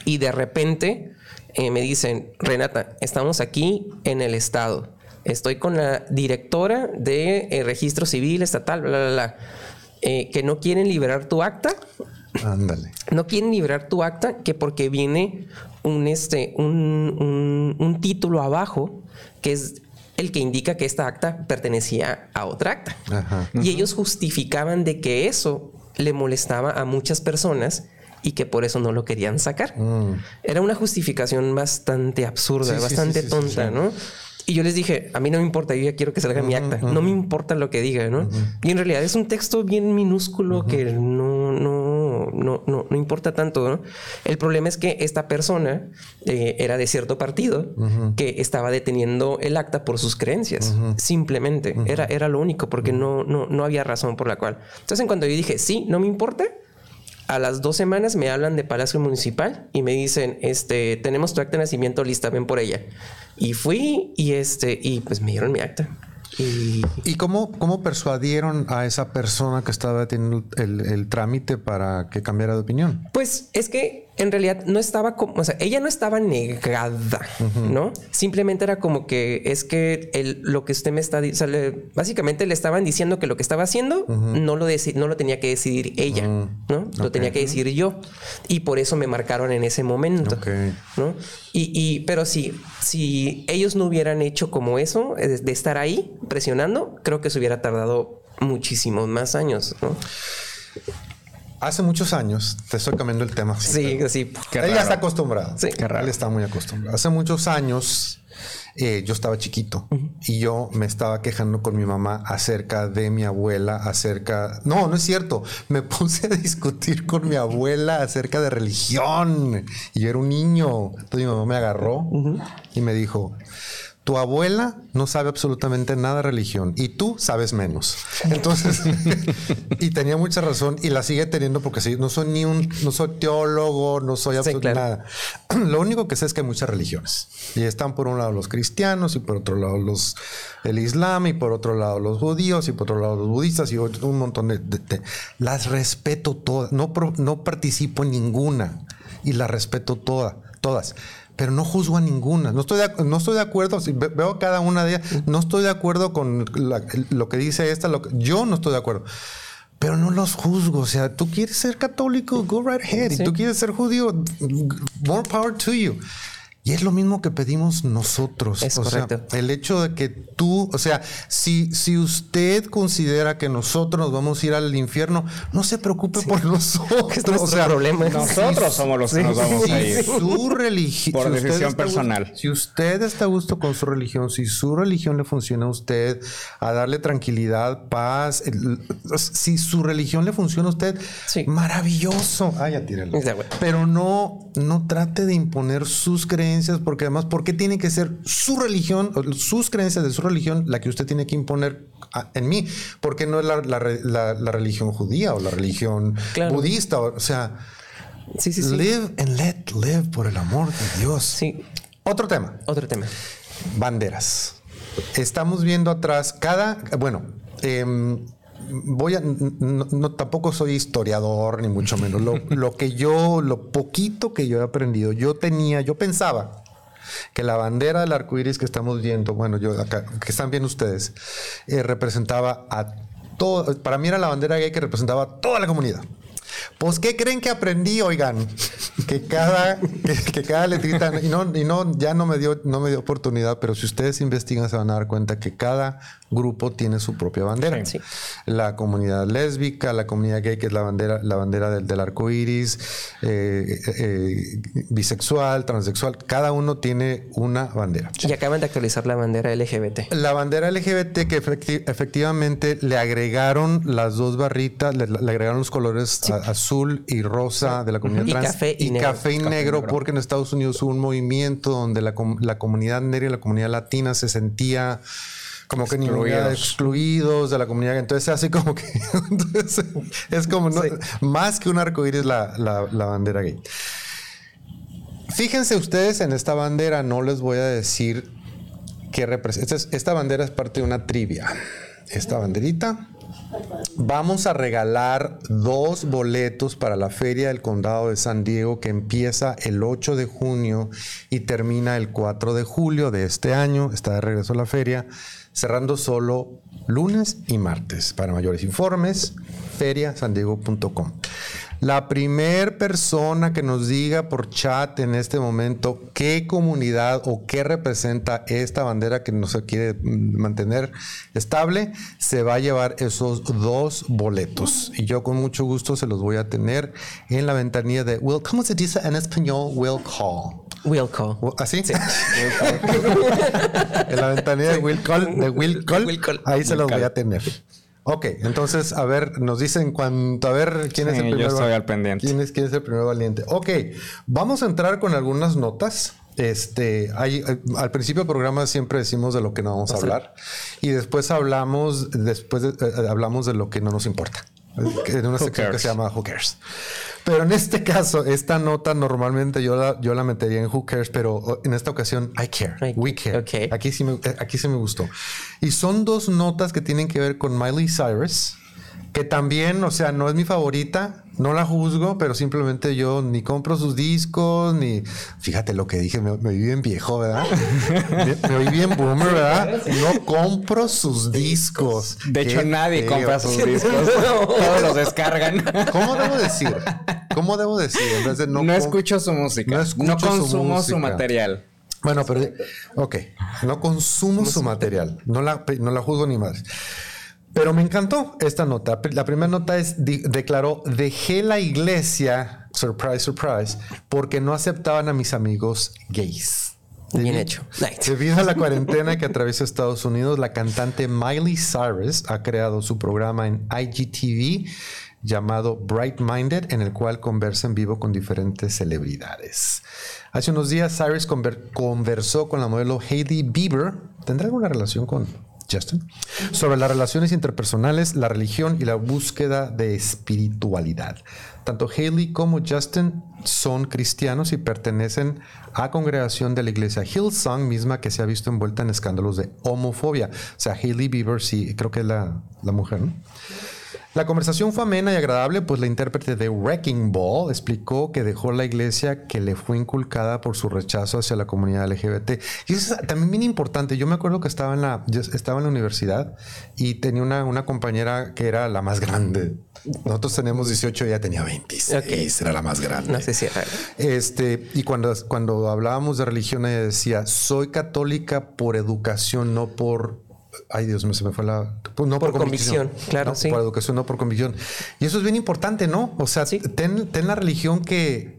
S2: Y de repente eh, me dicen, Renata, estamos aquí en el estado. Estoy con la directora de eh, registro civil estatal, bla, bla, bla. Eh, que no quieren liberar tu acta.
S1: Ándale.
S2: No quieren liberar tu acta que porque viene un, este, un, un- un título abajo que es el que indica que esta acta pertenecía a otra acta.
S1: Ajá.
S2: Y ellos justificaban de que eso le molestaba a muchas personas y que por eso no lo querían sacar. Era una justificación bastante absurda,
S1: Sí,
S2: bastante
S1: sí, sí, sí,
S2: tonta. ¿no? Y yo les dije, a mí no me importa, yo ya quiero que salga mi acta. No me importa lo que diga, ¿no? Y en realidad es un texto bien minúsculo que no, no, no, no, no importa tanto. ¿no? El problema es que esta persona eh, era de cierto partido que estaba deteniendo el acta por sus creencias. Simplemente. era, era lo único, porque no, no, no había razón por la cual. Entonces, en cuanto yo dije, sí, no me importa, a las dos semanas me hablan de Palacio Municipal y me dicen, este, tenemos tu acta de nacimiento lista, ven por ella. Y fui y este, y pues me dieron mi acta.
S1: Y, cómo, cómo persuadieron a esa persona que estaba teniendo el, trámite para que cambiara de opinión?
S2: Pues es que en realidad no estaba como, o sea, ella no estaba negada, ¿no? Simplemente era como que es que el, lo que usted me está diciendo, básicamente le estaban diciendo que lo que estaba haciendo no, lo no lo tenía que decidir ella, ¿no? Lo tenía que decidir yo. Y por eso me marcaron en ese momento, ¿no? Y, y, pero sí, si ellos no hubieran hecho como eso, de estar ahí presionando, creo que se hubiera tardado muchísimos más años, ¿no?
S1: Hace muchos años, te estoy cambiando el tema.
S2: Sí, sí.
S1: Ella está acostumbrada.
S2: Sí.
S1: Qué raro. Él está muy acostumbrado. Hace muchos años, eh, yo estaba chiquito y yo me estaba quejando con mi mamá acerca de mi abuela, acerca... No, no es cierto. Me puse a discutir con mi abuela acerca de religión y yo era un niño. Entonces mi mamá me agarró y me dijo, tu abuela no sabe absolutamente nada de religión y tú sabes menos. Entonces, y tenía mucha razón y la sigue teniendo porque sí, no soy ni un, no soy teólogo, no soy absolutamente nada. Lo único que sé es que hay muchas religiones y están por un lado los cristianos y por otro lado los, el islam y por otro lado los judíos y por otro lado los budistas y un montón de, las respeto todas, no, no participo en ninguna y las respeto todas, todas pero no juzgo a ninguna. No estoy de, no estoy de acuerdo, si veo cada una de ellas, no estoy de acuerdo con lo que dice esta, lo yo no estoy de acuerdo. Pero no los juzgo. O sea, tú quieres ser católico, go right ahead. Y tú quieres ser judío, more power to you. Y es lo mismo que pedimos nosotros.
S2: Es correcto.
S1: el hecho de que tú, o sea, si, si usted considera que nosotros nos vamos a ir al infierno, no se preocupe por nosotros.
S2: Es o sea, problema.
S3: Nosotros somos los que nos vamos a ir.
S1: Su religión.
S3: Por decisión personal.
S1: si usted está a gusto con su religión, si su religión le funciona a usted, a darle tranquilidad, paz, si su religión le funciona a usted, maravilloso. Ah, ya tíralo. Pero no, no trate de imponer sus creencias porque además, ¿por qué tiene que ser su religión, sus creencias de su religión, la que usted tiene que imponer en mí? ¿Por qué no es la, religión judía o la religión budista? O sea,
S2: sí, sí,
S1: live and let live, por el amor de Dios.
S2: Sí.
S1: Otro tema.
S2: Otro tema.
S1: Banderas. Estamos viendo atrás cada, bueno, eh, voy a, no, tampoco soy historiador ni mucho menos. Lo, que yo, lo poquito que yo he aprendido, yo tenía, yo pensaba que la bandera del arco iris que estamos viendo, bueno, yo acá, que están viendo ustedes, eh, representaba a todo, para mí era la bandera gay que representaba a toda la comunidad. Pues, ¿qué creen que aprendí? Oigan, que cada, que, cada letrita, y no, y no, ya no me dio, no me dio oportunidad, pero si ustedes investigan se van a dar cuenta que cada grupo tiene su propia bandera. La comunidad lésbica, la comunidad gay, que es la bandera, la bandera del, del arco iris, eh, eh, bisexual, transexual, cada uno tiene una bandera.
S2: Y acaban de actualizar la bandera LGBT.
S1: La bandera LGBT que efectivamente le agregaron las dos barritas, le, agregaron los colores azul y rosa de la comunidad
S2: y
S1: trans.
S2: Café y,
S1: café y negro, porque en Estados Unidos hubo un movimiento donde la, la comunidad negra y la comunidad latina se sentía como que excluidos. excluidos de la comunidad. Entonces, así como que es como más que un arcoíris la, la, la bandera gay. Fíjense ustedes en esta bandera, no les voy a decir qué representa. Esta, esta bandera es parte de una trivia. Esta banderita Vamos a regalar dos boletos para la Feria del Condado de San Diego que empieza el 8 de junio y termina el 4 de julio de este año. Está de regreso a la feria cerrando solo lunes y martes. Para mayores informes, feriasandiego.com. La primer persona que nos diga por chat en este momento qué comunidad o qué representa esta bandera que no se quiere mantener estable, se va a llevar esos dos boletos. Y yo con mucho gusto se los voy a tener en la ventanilla de Will. ¿Cómo se dice en español? Will Call.
S2: Will Call.
S1: ¿Así? Sí. en la ventanilla de Will Call, de Will Call, ahí se los voy a tener. Ok, entonces, a ver, nos dicen cuanto, a ver, ¿quién es el
S3: Sí, yo
S1: primer
S3: estoy al pendiente.
S1: ¿Quién es, quién es el primer valiente? Ok, vamos a entrar con algunas notas. Este, hay, eh, al principio del programa siempre decimos de lo que no vamos a hablar y después hablamos, después de- eh, hablamos de lo que no nos importa. En una sección que se llama Who Cares. Pero en este caso, esta nota normalmente yo la, yo la metería en Who Cares, pero en esta ocasión I care.
S2: I-
S1: We care.
S2: ok.
S1: Aquí sí, me, eh, aquí sí me gustó. Y son dos notas que tienen que ver con Miley Cyrus, que también, o sea, no es mi favorita, no la juzgo, pero simplemente yo ni compro sus discos, ni... Fíjate lo que dije, me, me bien viejo, ¿verdad? me, me oí bien boomer, ¿verdad? No compro sus discos.
S3: De hecho, nadie
S1: feo.
S3: compra sus discos. Todos los descargan.
S1: ¿Cómo debo decir? ¿Cómo debo decir? En vez de
S3: No,
S1: no,
S3: escucho su música.
S1: no escucho
S3: consumo su,
S1: música.
S3: material.
S1: Bueno, pero ok, no consumo su material, no la, no la juzgo ni más. Pero me encantó esta nota. La primera nota es declaró dejé la iglesia, surprise, surprise, porque no aceptaban a mis amigos gays.
S2: Bien hecho. Nice.
S1: Debido a la cuarentena que atraviesa Estados Unidos, la cantante Miley Cyrus ha creado su programa en IGTV llamado Bright Minded, en el cual conversa en vivo con diferentes celebridades. Hace unos días, Cyrus conver- conversó con la modelo Hailey Bieber. ¿Tendrá alguna relación con Justin? Sobre las relaciones interpersonales, la religión y la búsqueda de espiritualidad. Tanto Hailey como Justin son cristianos y pertenecen a congregación de la iglesia Hillsong, misma que se ha visto envuelta en escándalos de homofobia. O sea, Hailey Bieber, sí, creo que es la, la mujer, ¿no? La conversación fue amena y agradable, pues la intérprete de Wrecking Ball explicó que dejó la iglesia que le fue inculcada por su rechazo hacia la comunidad LGBT. Y eso es también bien importante. Yo me acuerdo que estaba en la, yo estaba en la universidad y tenía una, una compañera que era la más grande. Nosotros tenemos 18, ella tenía 26,
S2: Ok.
S1: era la más grande.
S2: No sé si era.
S1: Este, y cuando, cuando hablábamos de religión, ella decía, soy católica por educación, no por... Ay, Dios mío, se me fue la... pues, no
S2: Por convicción, claro,
S1: No,
S2: sí.
S1: Por educación, no por convicción. Y eso es bien importante, ¿no? O sea,
S2: Sí.
S1: ten, ten la religión que,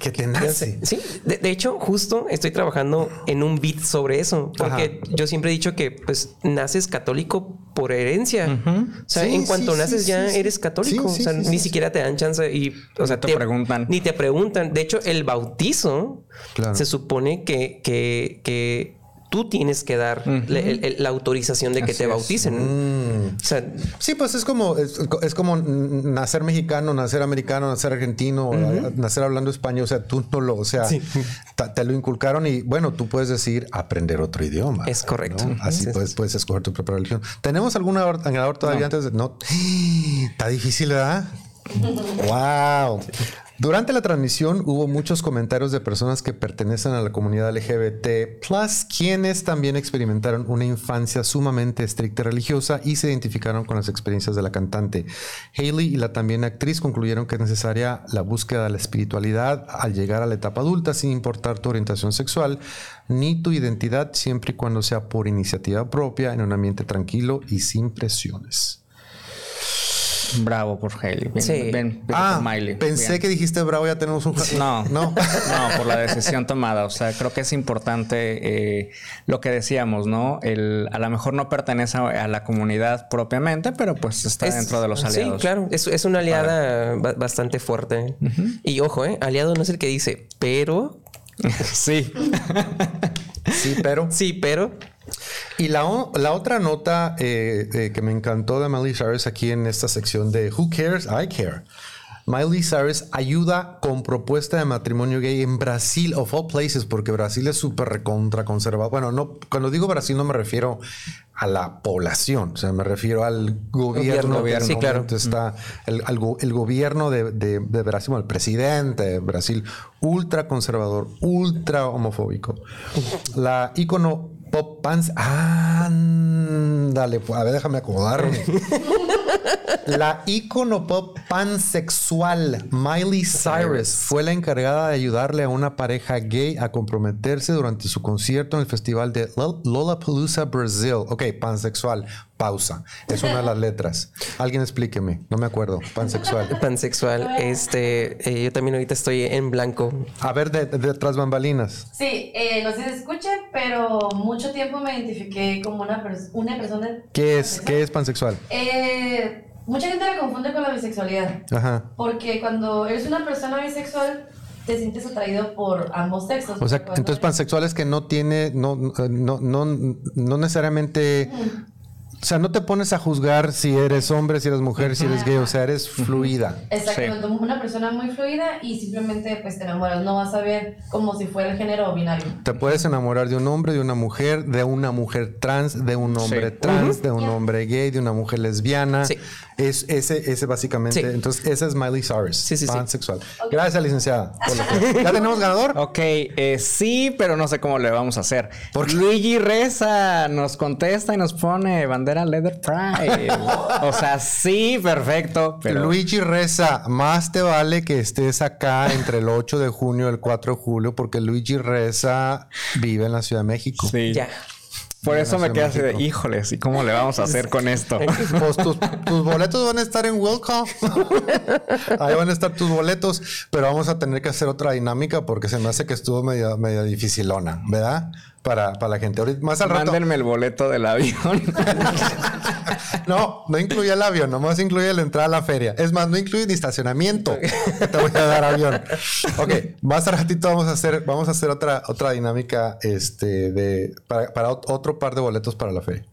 S1: que te nace.
S2: Sí, de, de hecho, justo estoy trabajando en un beat sobre eso, porque yo siempre he dicho que pues naces católico por herencia. O sea,
S1: Sí,
S2: en cuanto
S1: sí,
S2: naces
S1: sí,
S2: ya eres católico.
S1: Sí, sí,
S2: o sea,
S1: sí,
S2: ni
S1: sí,
S2: siquiera te dan chance y, o sea,
S3: te preguntan.
S2: Ni te preguntan. De hecho, el bautizo
S1: Claro.
S2: se supone que, que, que tú tienes que dar la, el- el- la autorización de que
S3: Así
S2: te bauticen.
S1: Mm.
S2: O sea,
S1: Sí, pues es como, es, es como nacer mexicano, nacer americano, nacer argentino, nacer hablando español. O sea, tú no lo, o sea,
S2: Sí.
S1: te lo inculcaron y bueno, tú puedes decir aprender otro idioma.
S2: Es correcto.
S1: ¿no? Así
S2: Sí,
S1: puedes, puedes escoger tu propia religión. ¿Tenemos alguna or- ganador todavía antes de.? No. Está difícil, ¿verdad? Wow. Durante la transmisión hubo muchos comentarios de personas que pertenecen a la comunidad LGBT, quienes también experimentaron una infancia sumamente estricta y religiosa y se identificaron con las experiencias de la cantante. Hailey y la también actriz concluyeron que es necesaria la búsqueda de la espiritualidad al llegar a la etapa adulta sin importar tu orientación sexual ni tu identidad, siempre y cuando sea por iniciativa propia en un ambiente tranquilo y sin presiones.
S3: Bravo por Hailey. Bien,
S2: Sí.
S3: bien-
S1: Ah,
S3: por Miley.
S1: pensé
S3: Bien.
S1: que dijiste bravo, ya tenemos un...
S3: No,
S1: no.
S3: no, por la decisión tomada. O sea, creo que es importante eh, lo que decíamos, ¿no? El, a lo mejor no pertenece a, a la comunidad propiamente, pero pues está
S2: es-
S3: dentro de los aliados.
S2: Sí, claro. Es, es una aliada ba- bastante fuerte. Y ojo, ¿eh? Aliado no es el que dice, pero...
S3: sí.
S1: Sí, pero...
S2: Sí, pero...
S1: Y la, la otra nota eh, eh, que me encantó de Miley Cyrus aquí en esta sección de Who Cares? I Care. Miley Cyrus ayuda con propuesta de matrimonio gay en Brasil, of all places, porque Brasil es súper recontra conservador. Bueno, no, cuando digo Brasil no me refiero a la población, o sea, me refiero al gobierno.
S2: Gobierno, sí, claro.
S1: Está el, al el gobierno de, de- de Brasil, el presidente de Brasil, ultra conservador, ultra homofóbico. La ícono pop pants. Ándale, pues, a ver, déjame acomodarme. La ícono pop pansexual Miley Cyrus fue la encargada de ayudarle a una pareja gay a comprometerse durante su concierto en el festival de Lollapalooza, Brasil. Ok, pansexual. Pausa. Es una de las letras. Alguien explíqueme. No me acuerdo. Pansexual.
S2: Pansexual. Este, eh, yo también ahorita estoy en blanco.
S1: A ver, de, tras bambalinas.
S4: Sí, eh, no sé si se escucha, pero mucho tiempo me identifiqué como una, una persona.
S1: ¿Qué es, ¿qué es pansexual?
S4: Eh, mucha gente la confunde con la bisexualidad. Ajá. Porque cuando eres una persona bisexual, te sientes atraído por ambos sexos.
S1: O sea, entonces pansexual es que no tiene, no, no, no, no necesariamente... O sea, no te pones a juzgar si eres hombre, si eres mujer, si eres gay, o sea, eres fluida.
S4: Exactamente, una persona muy fluida y simplemente pues te enamoras, no vas a ver como si fuera el género binario.
S1: Te puedes enamorar de un hombre, de una mujer, de una mujer trans, de un hombre trans, de un hombre gay, de una mujer lesbiana. Sí. Es, ese, ese básicamente, entonces ese es Miley Cyrus, sí, sí, pansexual. Gracias, licenciada. ¿Ya tenemos ganador?
S3: Ok, eh, sí, pero no sé cómo le vamos a hacer. Porque Luigi Reza nos contesta y nos pone bandera Leather Pride. o sea, sí, perfecto.
S1: Pero... Luigi Reza, más te vale que estés acá entre el 8 de junio y el 4 de julio, porque Luigi Reza vive en la Ciudad de México.
S3: Sí. Ya. Por eso me quedé así de, híjoles, ¿y cómo le vamos a hacer con esto?
S1: Pues tus, boletos van a estar en Welcome. Ahí van a estar tus boletos, pero vamos a tener que hacer otra dinámica porque se me hace que estuvo media, media dificilona, ¿verdad? Para, para la gente. Ahorita, más al
S3: rato. Mándenme el boleto del avión.
S1: no, no incluye el avión, nomás incluye la entrada a la feria. Es más, no incluye ni estacionamiento. Te voy a dar avión. Ok, más al ratito vamos a hacer, vamos a hacer otra, otra dinámica este, de, para, para otro par de boletos para la feria.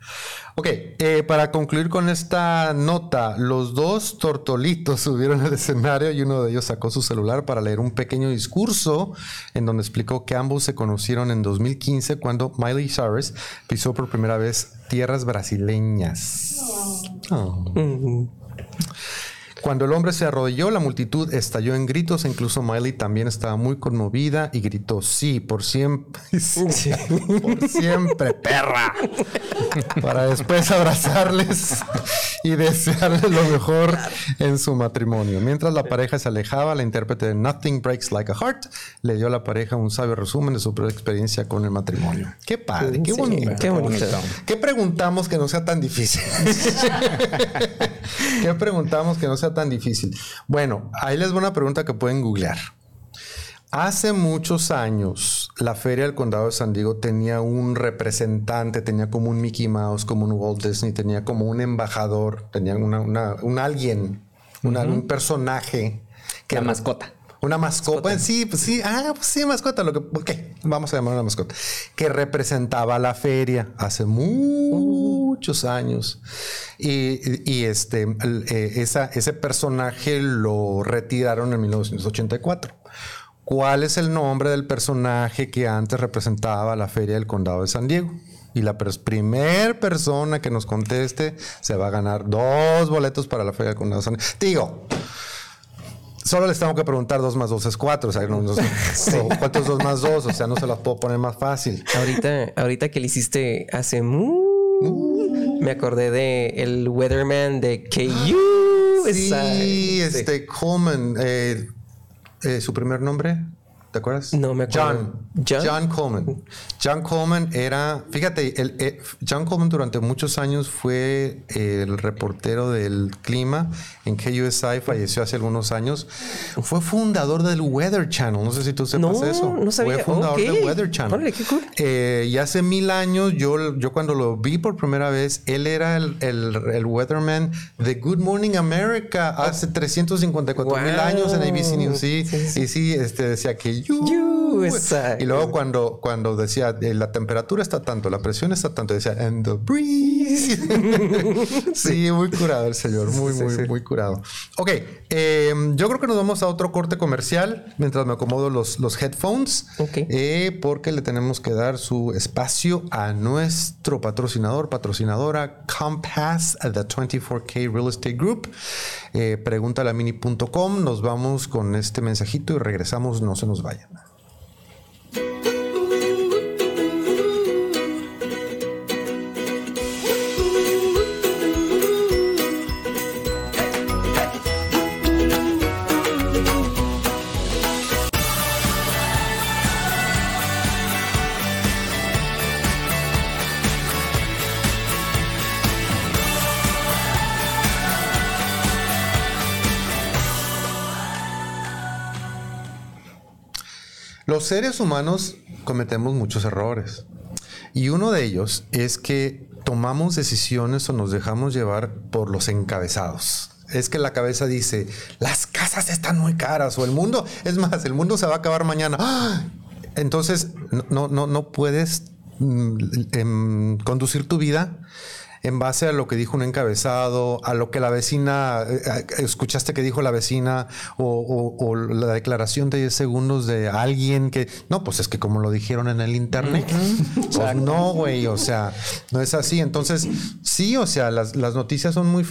S1: Ok, eh, para concluir con esta nota, los dos tortolitos subieron al escenario y uno de ellos sacó su celular para leer un pequeño discurso en donde explicó que ambos se conocieron en 2015 cuando Miley Cyrus pisó por primera vez tierras brasileñas. Oh. Cuando el hombre se arrodilló, la multitud estalló en gritos e incluso Miley también estaba muy conmovida y gritó, sí, por siempre, por siempre, perra, para después abrazarles y desearles lo mejor en su matrimonio. Mientras la pareja se alejaba, la intérprete de Nothing Breaks Like a Heart le dio a la pareja un sabio resumen de su experiencia con el matrimonio. Qué padre, qué bonito. qué bonito. ¿Qué preguntamos que no sea tan difícil? ¿Qué preguntamos que no sea tan difícil? Bueno, ahí les voy una pregunta que pueden googlear. Hace muchos años, la Feria del Condado de San Diego tenía un representante, tenía como un Mickey Mouse, como un Walt Disney, tenía como un embajador, tenía una, un alguien, un personaje.
S3: Que la mascota.
S1: Una mascota. Sí, pues sí, ah, pues sí, mascota. Lo que, ok, vamos a llamar una mascota. Que representaba la feria hace muchos años. Y, este, eh, esa, ese personaje lo retiraron en 1984. ¿Cuál es el nombre del personaje que antes representaba la feria del condado de San Diego? Y la primer persona que nos conteste se va a ganar dos boletos para la feria del condado de San Diego. Digo, solo les tengo que preguntar dos más dos es cuatro. O sea, no, ¿cuántos dos más dos? O sea, no se las puedo poner más fácil.
S2: Ahorita, ahorita que le hiciste hace muy... me acordé de el Weatherman de KU.
S1: Sí, este Coleman. Eh, eh, su primer nombre. ¿Te acuerdas?
S2: No me
S1: acuerdo. John. John, Coleman. John Coleman era, fíjate, el, eh, John Coleman durante muchos años fue el reportero del clima en KUSI, falleció hace algunos años. Fue fundador del Weather Channel. No sé si tú sepas eso.
S2: No sabía.
S1: Fue fundador del Weather Channel. qué cool. Eh, y hace mil años, yo, yo cuando lo vi por primera vez, él era el, el, weatherman de Good Morning America hace 354 mil años en ABC News. Sí, Y sí, este, decía que y luego cuando, cuando decía eh, la temperatura está tanto, la presión está tanto, decía and the breeze. sí, muy curado el señor, muy, muy, muy curado. Ok, em, yo creo que nos vamos a otro corte comercial mientras me acomodo los, los headphones. Eh, porque le tenemos que dar su espacio a nuestro patrocinador, patrocinadora Compass, the 24K Real Estate Group. Eh, pregúntale a mini.com. Nos vamos con este mensajito y regresamos. No se nos vaya. Los seres humanos cometemos muchos errores. Y uno de ellos es que tomamos decisiones o nos dejamos llevar por los encabezados. Es que la cabeza dice, las casas están muy caras o el mundo, es más, el mundo se va a acabar mañana. ¡Ah! Entonces, no, no, no puedes mm, em, conducir tu vida en base a lo que dijo un encabezado, a lo que la vecina, eh, eh, escuchaste que dijo la vecina, o, la declaración de 10 segundos de alguien que, no, pues es que como lo dijeron en el internet, pues no, güey, o sea, no es así. Entonces, sí, o sea, las, noticias son muy...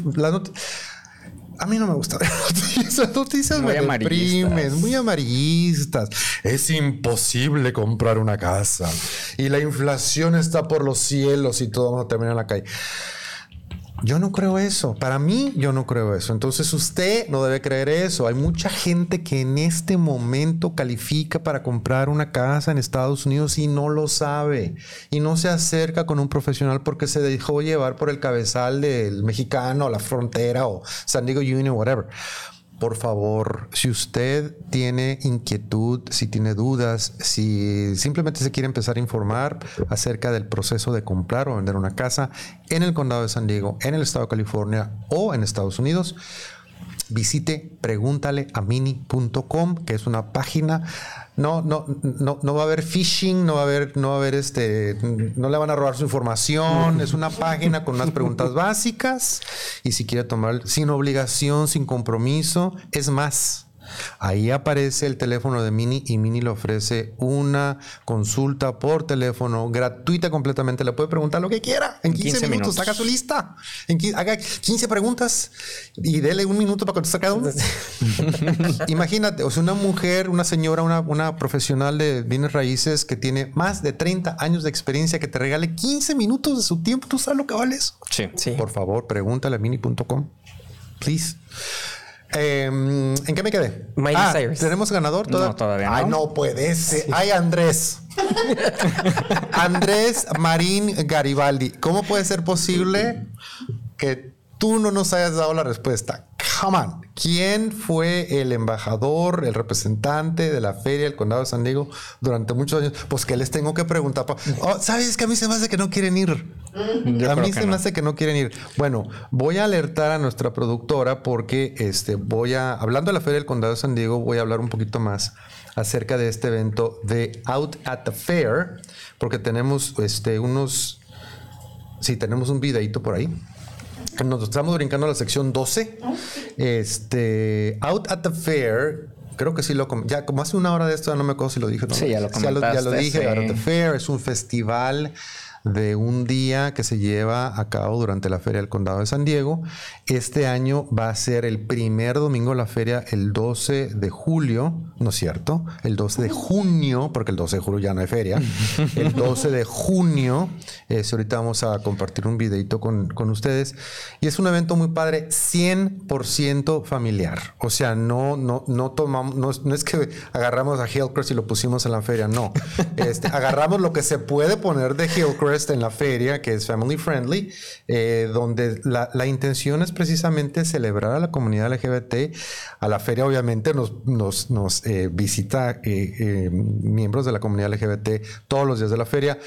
S1: a mí no me gusta ver noticias. noticias muy me deprimen, muy amarillistas. Es imposible comprar una casa. Y la inflación está por los cielos y todo vamos a terminar en la calle. Yo no creo eso. Para mí, yo no creo eso. Entonces usted no debe creer eso. Hay mucha gente que en este momento califica para comprar una casa en Estados Unidos y no lo sabe. Y no se acerca con un profesional porque se dejó llevar por el cabezal del mexicano, la frontera o San Diego Union, whatever por favor, si usted tiene inquietud, si tiene dudas, si simplemente se quiere empezar a informar acerca del proceso de comprar o vender una casa en el condado de San Diego, en el estado de California o en Estados Unidos, visite pregúntaleamini.com, que es una página no, no, no, no va a haber phishing, no va a haber, no va a haber este, no le van a robar su información. Es una página con unas preguntas básicas y si quiere tomar sin obligación, sin compromiso, es más. Ahí aparece el teléfono de Mini y Mini le ofrece una consulta por teléfono gratuita completamente. Le puede preguntar lo que quiera. En 15, minutos, haga su lista. En haga 15 preguntas y dele un minuto para contestar cada uno. Imagínate, o sea, una mujer, una señora, una, una profesional de bienes raíces que tiene más de 30 años de experiencia que te regale 15 minutos de su tiempo. ¿Tú sabes lo que vale eso?
S3: Sí. sí.
S1: Por favor, pregúntale a mini.com. Please. Em, ¿En qué me quedé? ah, ¿Tenemos ganador?
S3: No, todavía no.
S1: Ay, no puede ser. Ay, Andrés. Andrés Marín Garibaldi. ¿Cómo puede ser posible que tú no nos hayas dado la respuesta? Come on. ¿Quién fue el embajador, el representante de la feria del condado de San Diego durante muchos años? Pues que les tengo que preguntar. Oh, ¿Sabes que a mí se me hace que no quieren ir? a mí se me hace que no quieren ir. Bueno, voy a alertar a nuestra productora porque este, voy a, hablando de la feria del condado de San Diego, voy a hablar un poquito más acerca de este evento de Out at the Fair, porque tenemos este, unos, sí, tenemos un videito por ahí. Nos estamos brincando a la sección 12. Este, Out at the Fair, creo que sí lo ya como hace una hora de esto no me acuerdo si lo dije
S3: sí ya lo
S1: ya lo, dije Out at the Fair es un festival de un día que se lleva a cabo durante la Feria del Condado de San Diego. Este año va a ser el primer domingo de la feria, el 12 de julio, ¿no es cierto? El 12 de junio, porque el 12 de julio ya no hay feria. El 12 de junio, eh, ahorita vamos a compartir un videito con, con ustedes. Y es un evento muy padre, 100% familiar. O sea, no, no, no tomamos, no, es que agarramos a Hillcrest y lo pusimos en la feria, no. Este, agarramos lo que se puede poner de Hillcrest en la feria, que es family friendly, eh, donde la, intención es precisamente celebrar a la comunidad LGBT. A la feria, obviamente, nos, nos, eh, visita eh, miembros de la comunidad LGBT todos los días de la feria.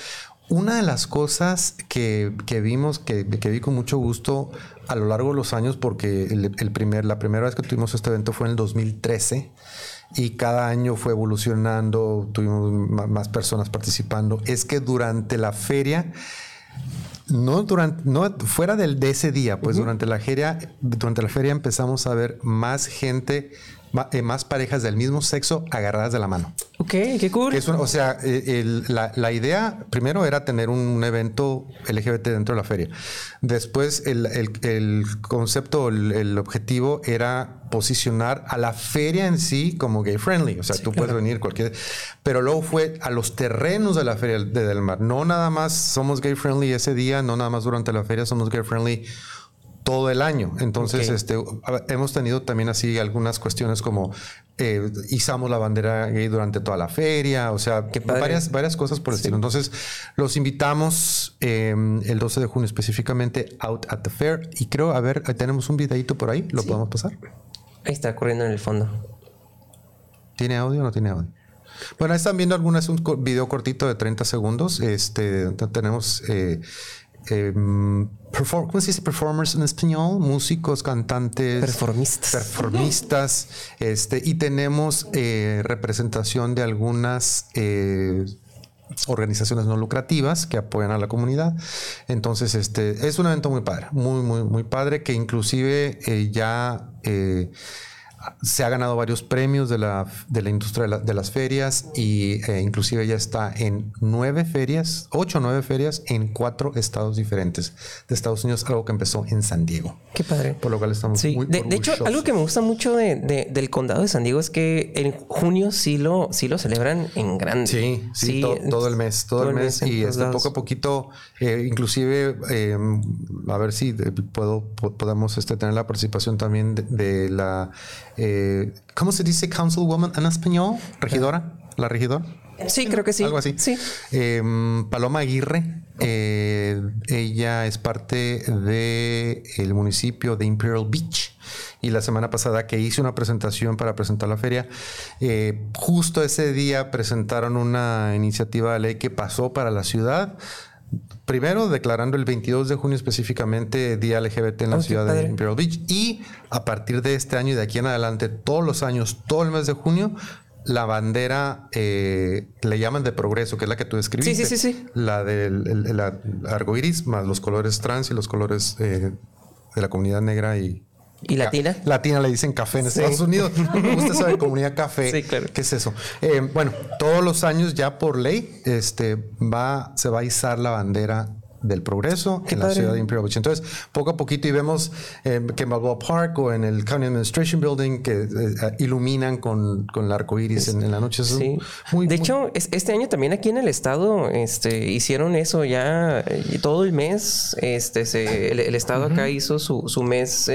S1: Una de las cosas que, vimos, que, vi con mucho gusto a lo largo de los años, porque el, primer, la primera vez que tuvimos este evento fue en el 2013 y cada año fue evolucionando, tuvimos más personas participando, es que durante la feria, no durante, no fuera del, de ese día, pues durante la feria, durante la feria empezamos a ver más gente más parejas del mismo sexo agarradas de la mano.
S2: Ok, qué cool.
S1: o sea, eh, la, idea primero era tener un evento LGBT dentro de la feria. Después el, concepto, el, objetivo era posicionar a la feria en sí como gay friendly. O sea, tú puedes venir cualquier... Pero luego fue a los terrenos de la feria de Del Mar. No nada más somos gay friendly ese día, no nada más durante la feria somos gay friendly todo el año. Entonces, este, hemos tenido también así algunas cuestiones como eh, izamos la bandera gay durante toda la feria, o sea, varias, varias cosas por el estilo. Entonces, los invitamos em, el 12 de junio específicamente out at the fair y creo, a ver, tenemos un videito por ahí, ¿lo podemos pasar?
S2: Ahí está corriendo en el fondo.
S1: ¿Tiene audio o no tiene audio? Bueno, ahí están viendo algunas, un video cortito de 30 segundos. Este, tenemos... Eh, em, ¿Cómo se dice performers en español? Músicos, cantantes.
S2: Performistas.
S1: Performistas. Este, y tenemos eh, representación de algunas eh, organizaciones no lucrativas que apoyan a la comunidad. Entonces, este es un evento muy padre, muy, muy, muy padre, que inclusive eh, ya se ha ganado varios premios de la, de la industria de, las ferias y eh, inclusive ya está en nueve ferias, ocho o nueve ferias en cuatro estados diferentes de Estados Unidos, algo que empezó en San Diego.
S2: Qué padre.
S1: Por lo cual estamos
S2: muy de, de hecho, algo que me gusta mucho de, del condado de San Diego es que en junio sí lo, sí lo celebran en grande.
S1: Sí, sí, todo el mes, todo, el mes. y este, poco a poquito, eh, inclusive, em, a ver si puedo, podemos este, tener la participación también de la eh, ¿cómo se dice councilwoman en español? ¿Regidora? ¿La regidora?
S2: Sí, creo que sí.
S1: Algo así.
S2: Sí.
S1: Em, Paloma Aguirre, eh, ella es parte del municipio de Imperial Beach. Y la semana pasada que hice una presentación para presentar la feria, eh, justo ese día presentaron una iniciativa de ley que pasó para la ciudad primero declarando el 22 de junio específicamente Día LGBT en la ciudad de Imperial Beach y a partir de este año y de aquí en adelante, todos los años, todo el mes de junio, la bandera eh, le llaman de progreso, que es la que tú describiste.
S2: Sí, sí, sí, sí.
S1: La del arco iris, más los colores trans y los colores eh, de la comunidad negra y
S2: ¿Y latina?
S1: Latina le dicen café en Estados Unidos. Me gusta saber comunidad café.
S2: Sí, claro.
S1: ¿Qué es eso? Eh, bueno, todos los años ya por ley este, va, se va a izar la bandera del progreso en la ciudad de Imperial Beach. Entonces, poco a poquito y vemos eh, que en Balboa Park o en el County Administration Building que eh, iluminan con, con el arco iris en, la noche.
S2: Sí. de hecho, este año también aquí en el estado este, hicieron eso ya eh, todo el mes. Este, el, estado acá hizo su, su mes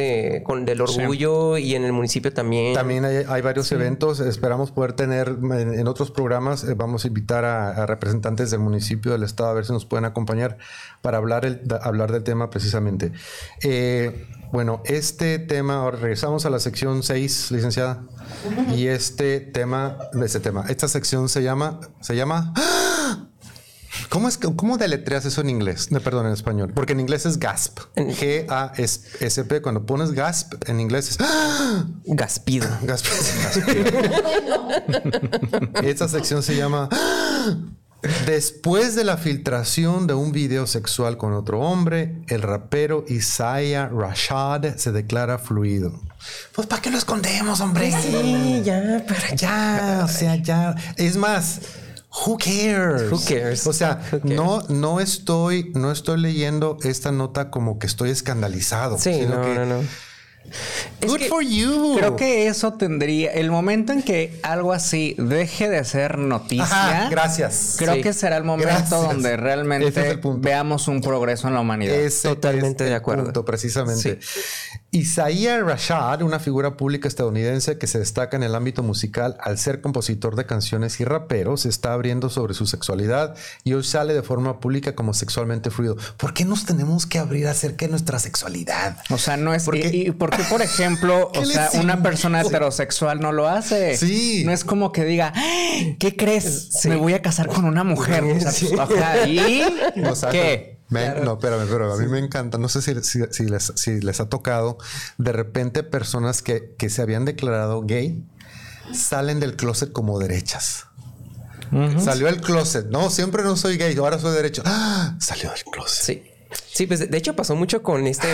S2: con del orgullo y en el municipio también.
S1: También hay, varios eventos. Esperamos poder tener en, otros programas. vamos a invitar a representantes del municipio, del estado, a ver si nos pueden acompañar para hablar, el, hablar del tema precisamente. Eh, bueno, este tema, ahora regresamos a la sección 6, licenciada. Y este tema, este tema, esta sección se llama, se llama... ¿Cómo, es, ¿Cómo deletreas eso en inglés? No, perdón, en español. Porque en inglés es GASP. G-A-S-P. Cuando pones GASP en inglés es...
S2: Gaspido.
S1: Gaspido. Esta sección se llama... Después de la filtración de un video sexual con otro hombre, el rapero Isaiah Rashad se declara fluido. Pues ¿para qué lo escondemos, hombre?
S2: Pues sí, ya, para
S1: ya, o sea, ya. Es más, Who cares?
S2: Who cares?
S1: O sea, no, no estoy, no estoy leyendo esta nota como que estoy escandalizado.
S2: Sí, no, no, no.
S1: Good for you.
S3: Creo que eso tendría el momento en que algo así deje de ser noticia.
S1: gracias.
S3: Creo que será el momento donde realmente veamos un progreso en la humanidad.
S2: Totalmente de acuerdo.
S1: Punto, precisamente. Isaiah Rashad, una figura pública estadounidense que se destaca en el ámbito musical al ser compositor de canciones y rapero, se está abriendo sobre su sexualidad y hoy sale de forma pública como sexualmente fluido. ¿Por qué nos tenemos que abrir acerca de nuestra sexualidad?
S3: O sea, no es porque, porque por ejemplo, o sea, una persona heterosexual no lo hace.
S1: Sí.
S3: No es como que diga, ¿qué crees? Me voy a casar con una mujer. O sea, ¿y qué?
S1: No, espérame, pero a mí me encanta. No sé si, les, ha tocado de repente personas que, se habían declarado gay salen del closet como derechas. Salió del closet. No, siempre no soy gay, ahora soy derecho. ¡Ah! Salió del closet.
S2: Sí. Sí, pues de hecho pasó mucho con este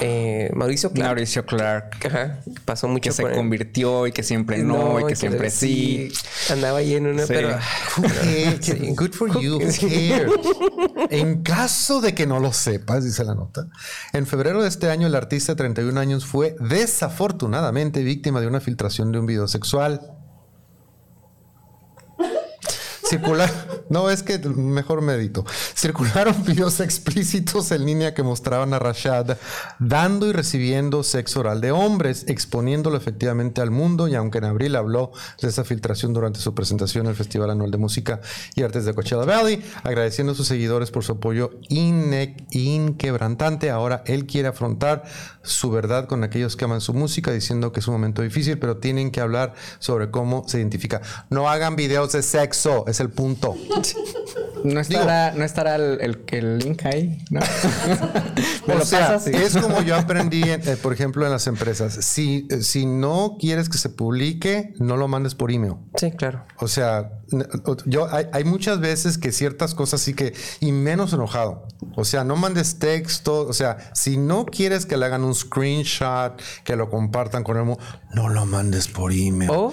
S2: eh, Mauricio Clark.
S3: Mauricio Clark.
S2: Ajá. Pasó mucho
S3: que se convirtió y que siempre no, y que, siempre sí.
S2: Andaba ahí en una, pero
S1: good for you. en caso de que no lo sepas, dice la nota, en febrero de este año el artista de 31 años fue desafortunadamente víctima de una filtración de un video sexual circular, no es que mejor medito. Circularon videos explícitos en línea que mostraban a Rashad dando y recibiendo sexo oral de hombres, exponiéndolo efectivamente al mundo. Y aunque en abril habló de esa filtración durante su presentación en el Festival Anual de Música y Artes de Coachella Valley, agradeciendo a sus seguidores por su apoyo inquebrantante, ahora él quiere afrontar su verdad con aquellos que aman su música, diciendo que es un momento difícil, pero tienen que hablar sobre cómo se identifica. No hagan videos de sexo, es el punto.
S3: No estará, no estará el, el, link ahí, ¿no?
S1: o sea, es como yo aprendí, eh, por ejemplo, en las empresas. Si, eh, si no quieres que se publique, no lo mandes por email.
S2: Sí, claro.
S1: O sea, yo hay, hay muchas veces que ciertas cosas sí que, y menos enojado. O sea, no mandes texto. O sea, si no quieres que le hagan un screenshot, que lo compartan con el no lo mandes por email.
S2: O,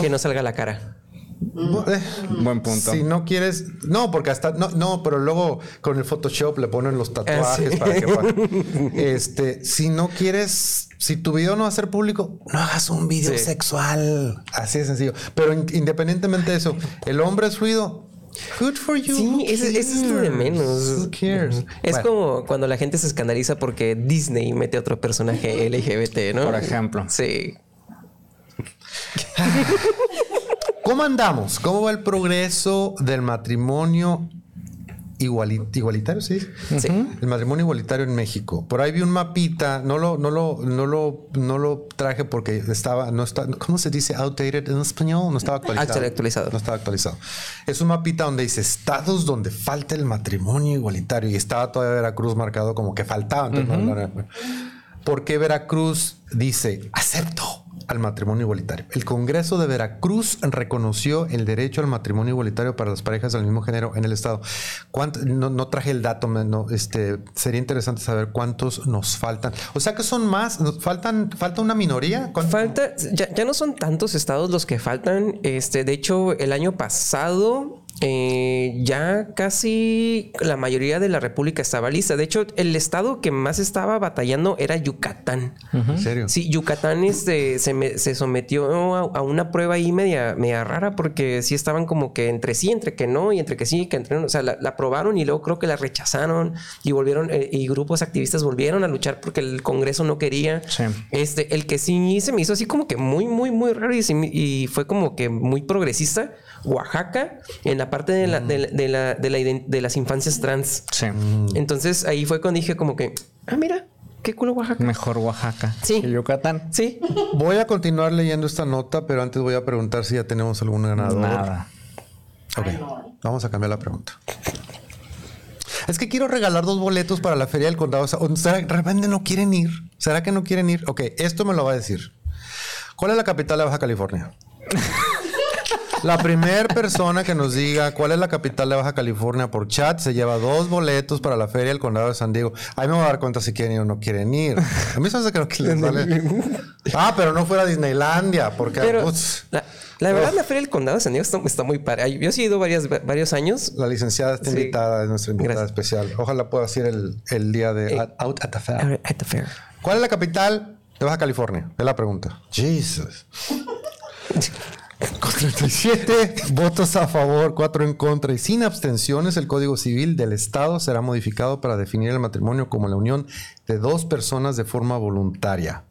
S2: que no salga la cara.
S1: Eh, Buen punto. Si no quieres, no, porque hasta no, no, pero luego con el Photoshop le ponen los tatuajes para que este, si no quieres, si tu video no va a ser público, no hagas un video sexual. Así de sencillo. Pero independientemente de eso, el hombre es ruido. Good for you.
S2: Sí, eso, es lo de menos. Who cares? Es como cuando la gente se escandaliza porque Disney mete a otro personaje LGBT, ¿no?
S3: Por ejemplo.
S2: Sí.
S1: ¿Cómo andamos? ¿Cómo va el progreso del matrimonio igualitario, ¿sí?
S2: Sí.
S1: El matrimonio igualitario en México. Por ahí vi un mapita, no lo, no lo, no lo, no lo traje porque estaba, no está, ¿cómo se dice? Outdated en español, no estaba actualizado.
S2: actualizado.
S1: No estaba actualizado. Es un mapita donde dice estados donde falta el matrimonio igualitario y estaba todavía Veracruz marcado como que faltaba. ¿Por qué Veracruz dice acepto? Al matrimonio igualitario. El Congreso de Veracruz reconoció el derecho al matrimonio igualitario para las parejas del mismo género en el Estado. No, traje el dato, no, este, sería interesante saber cuántos nos faltan. O sea que son más, faltan, falta una minoría.
S2: Falta, ya, ya, no son tantos estados los que faltan. Este, de hecho, el año pasado eh, ya casi la mayoría de la República estaba lista. De hecho, el estado que más estaba batallando era Yucatán.
S1: ¿En serio?
S2: Sí, Yucatán este, se, sometió a, una prueba ahí media, media rara porque sí estaban como que entre sí, entre que no y entre que sí, que entre no. O sea, la, aprobaron y luego creo que la rechazaron y volvieron eh, y grupos activistas volvieron a luchar porque el Congreso no quería. Este, el que sí se me hizo así como que muy, muy, muy raro y, y fue como que muy progresista Oaxaca en la parte de, la, de, la, de, las infancias trans.
S3: Sí.
S2: Entonces ahí fue cuando dije como que, ah, mira, qué culo Oaxaca.
S3: Mejor Oaxaca.
S2: Sí.
S3: Yucatán.
S2: Sí.
S1: Voy a continuar leyendo esta nota, pero antes voy a preguntar si ya tenemos algún ganador.
S3: Nada.
S1: Ok. Vamos a cambiar la pregunta. Es que quiero regalar dos boletos para la Feria del Condado. O sea, de repente no quieren ir. ¿Será que no quieren ir? Ok, esto me lo va a decir. ¿Cuál es la capital de Baja California? La primera persona que nos diga cuál es la capital de Baja California por chat se lleva dos boletos para la feria del condado de San Diego. Ahí me voy a dar cuenta si quieren ir o no quieren ir. A mí se hace que les vale. Ah, pero no fuera Disneylandia, porque
S2: la, verdad, la feria del condado de San Diego está, muy padre. Yo he ido varias, varios años.
S1: La licenciada está invitada, es nuestra invitada especial. Ojalá pueda ser el, el día de eh, Out at the Fair.
S2: At the fair.
S1: ¿Cuál es la capital de Baja California? Es la pregunta. Jesus. Con 37 votos a favor, 4 en contra y sin abstenciones, el Código Civil del Estado será modificado para definir el matrimonio como la unión de dos personas de forma voluntaria.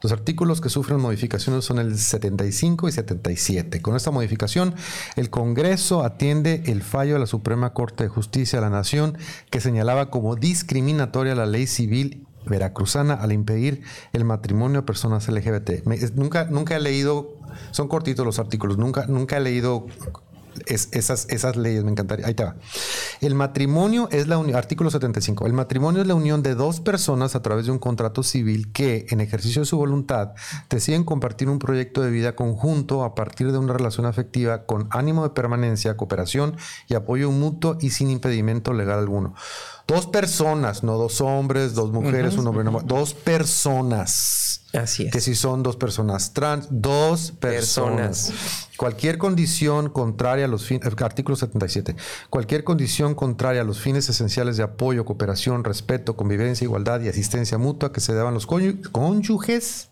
S1: Los artículos que sufren modificaciones son el 75 y 77. Con esta modificación, el Congreso atiende el fallo de la Suprema Corte de Justicia de la Nación que señalaba como discriminatoria la ley civil veracruzana al impedir el matrimonio de personas LGBT. nunca, nunca he leído son cortitos los artículos. Nunca, nunca he leído esas, esas leyes, me encantaría. Ahí te va. El matrimonio es la unión, artículo 75. El matrimonio es la unión de dos personas a través de un contrato civil que, en ejercicio de su voluntad, deciden compartir un proyecto de vida conjunto a partir de una relación afectiva con ánimo de permanencia, cooperación y apoyo mutuo y sin impedimento legal alguno. Dos personas, no dos hombres, dos mujeres, un hombre, dos personas.
S2: Así es.
S1: Que si son dos personas trans, dos personas. Cualquier condición contraria a los fines, artículo 77, cualquier condición contraria a los fines esenciales de apoyo, cooperación, respeto, convivencia, igualdad y asistencia mutua que se deban los cónyuges,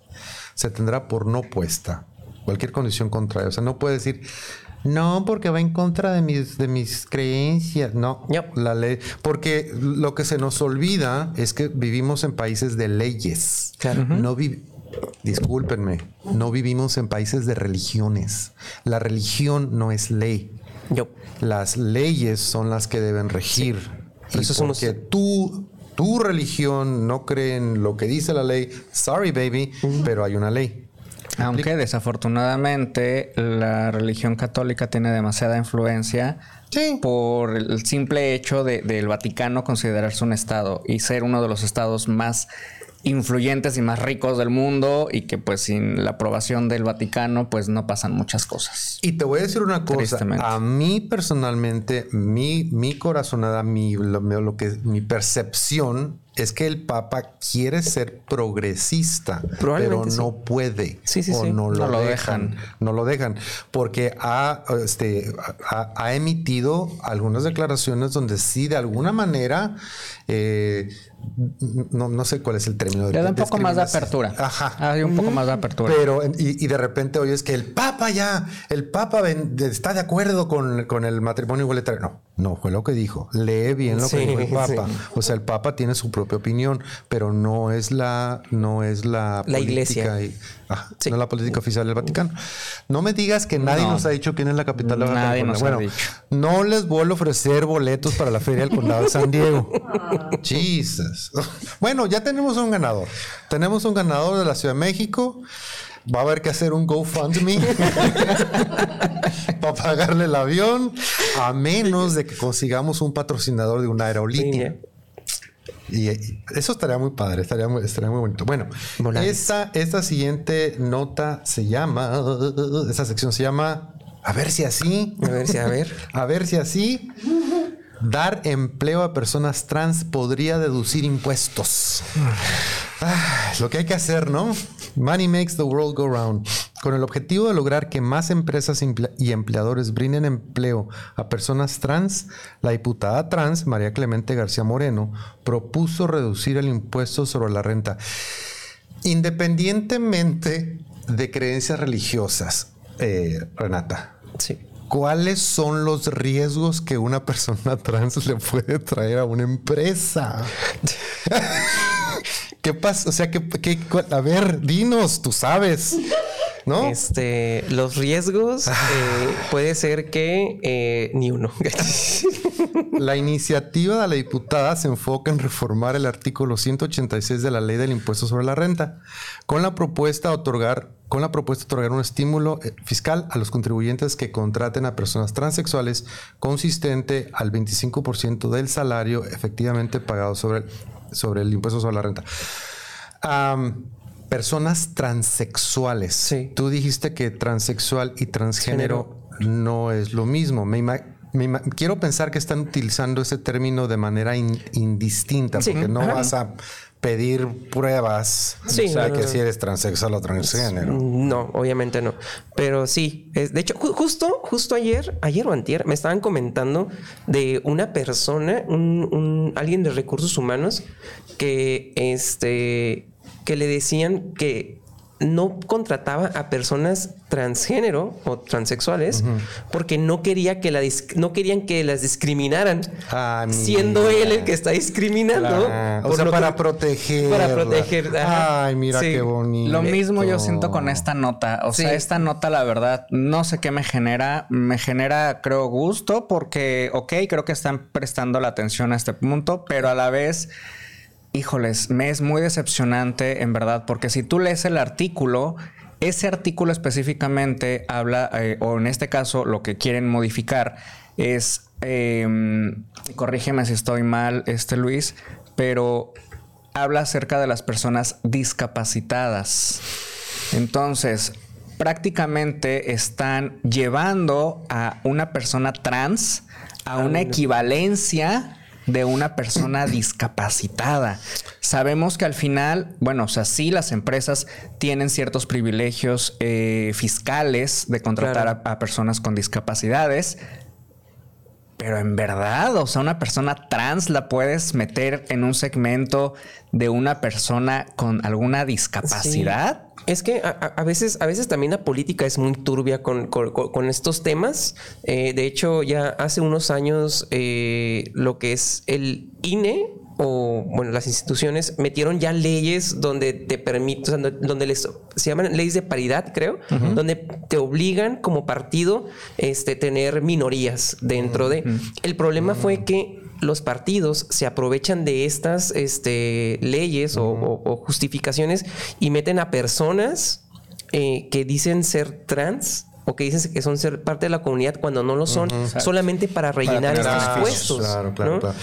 S1: se tendrá por no puesta. Cualquier condición contraria. O sea, no puede decir, No, porque va en contra de mis, de mis creencias. No, la ley. Porque lo que se nos olvida es que vivimos en países de leyes. No Discúlpenme, no vivimos en países de religiones. La religión no es ley. Las leyes son las que deben regir. Y eso porque tú, tu religión no cree en lo que dice la ley, sorry baby, pero hay una ley.
S3: Aunque desafortunadamente la religión católica tiene demasiada influencia por el simple hecho de, del Vaticano considerarse un estado y ser uno de los estados más influyentes y más ricos del mundo y que pues sin la aprobación del Vaticano pues no pasan muchas cosas.
S1: Y te voy a decir una cosa, a mí personalmente, mi, mi corazonada, mi, lo que, mi percepción es que el Papa quiere ser progresista, pero no puede o no, lo, dejan, no lo dejan, porque ha, este, ha, emitido algunas declaraciones donde sí de alguna manera eh, no, no, sé cuál es el término.
S3: Le da un poco más de apertura.
S1: Ajá.
S3: Hay un poco más de apertura.
S1: Pero, y, de repente oyes que el Papa ya, el Papa está de acuerdo con, con el matrimonio igualitario. No, no fue lo que dijo. Lee bien lo que dijo el Papa. O sea, el Papa tiene su propia opinión, pero no es la, no es la,
S2: la iglesia.
S1: No es la política oficial del Vaticano. No me digas que nadie nos ha dicho quién es la capital de
S3: la Nadie nos bueno, ha dicho.
S1: No les vuelvo a ofrecer boletos para la Feria del Condado de San Diego. Jesus. Bueno, ya tenemos un ganador. Tenemos un ganador de la Ciudad de México va a haber que hacer un GoFundMe para pagarle el avión, a menos de que consigamos un patrocinador de una aerolínea. Y, eso estaría muy padre, estaría muy, estaría muy bonito. Bueno, esta, esta siguiente nota se llama, esta sección se llama, a ver si así.
S2: A ver si, a ver.
S1: a ver si así. Dar empleo a personas trans podría deducir impuestos. Ah, lo que hay que hacer, ¿no? Money makes the world go round. Con el objetivo de lograr que más empresas y empleadores brinden empleo a personas trans, la diputada trans, María Clemente García Moreno, propuso reducir el impuesto sobre la renta. Independientemente de creencias religiosas, eh, Renata.
S2: Sí.
S1: ¿Cuáles son los riesgos que una persona trans le puede traer a una empresa? ¿Qué pasa? O sea, que, a ver, dinos, tú sabes. ¿No?
S2: Este, los riesgos ah. eh, puede ser que eh, ni uno.
S1: la iniciativa de la diputada se enfoca en reformar el artículo 186 de la ley del impuesto sobre la renta, con la propuesta de otorgar, con la propuesta de otorgar un estímulo eh, fiscal a los contribuyentes que contraten a personas transexuales consistente al 25% del salario efectivamente pagado sobre, sobre el impuesto sobre la renta personas transexuales.
S2: Sí.
S1: Tú dijiste que transexual y transgénero no es lo mismo. Me, quiero pensar que están utilizando ese término de manera indistinta, porque no vas a pedir pruebas de que si eres transexual o transgénero.
S2: No, obviamente no. Pero sí, es, de hecho, justo, justo ayer, ayer o antier, me estaban comentando de una persona, un, alguien de recursos humanos, que este que le decían que no contrataba a personas transgénero o transexuales porque no quería que la no querían que las discriminaran ah, siendo él el que está discriminando
S1: o sea para proteger.
S2: para proteger
S1: ay mira qué bonito.
S3: Lo mismo yo siento con esta nota. O sea esta nota la verdad no sé qué me genera. Me genera creo gusto porque ok creo que están prestando la atención a este punto pero a la vez híjoles, me es muy decepcionante en verdad, porque si tú lees el artículo, ese artículo específicamente habla, eh, o en este caso lo que quieren modificar es, em, corrígeme si estoy mal, este Luis, pero habla acerca de las personas discapacitadas. Entonces, prácticamente están llevando a una persona trans a una equivalencia de una persona discapacitada. Sabemos que al final, bueno, o sea, sí las empresas tienen ciertos privilegios eh, fiscales de contratar a, personas con discapacidades, pero en verdad, o sea, una persona trans la puedes meter en un segmento de una persona con alguna discapacidad.
S2: Es que a, veces, a veces también la política es muy turbia con, estos temas. Eh, de hecho, ya hace unos años eh, lo que es el INE o bueno, las instituciones metieron ya leyes donde te permiten, donde les se llaman leyes de paridad, creo, donde te obligan como partido este tener minorías dentro de. El problema fue que los partidos se aprovechan de estas este, leyes o, justificaciones y meten a personas eh, que dicen ser trans o que dicen que son ser parte de la comunidad cuando no lo son, solamente para rellenar estos puestos. Claro, claro, claro.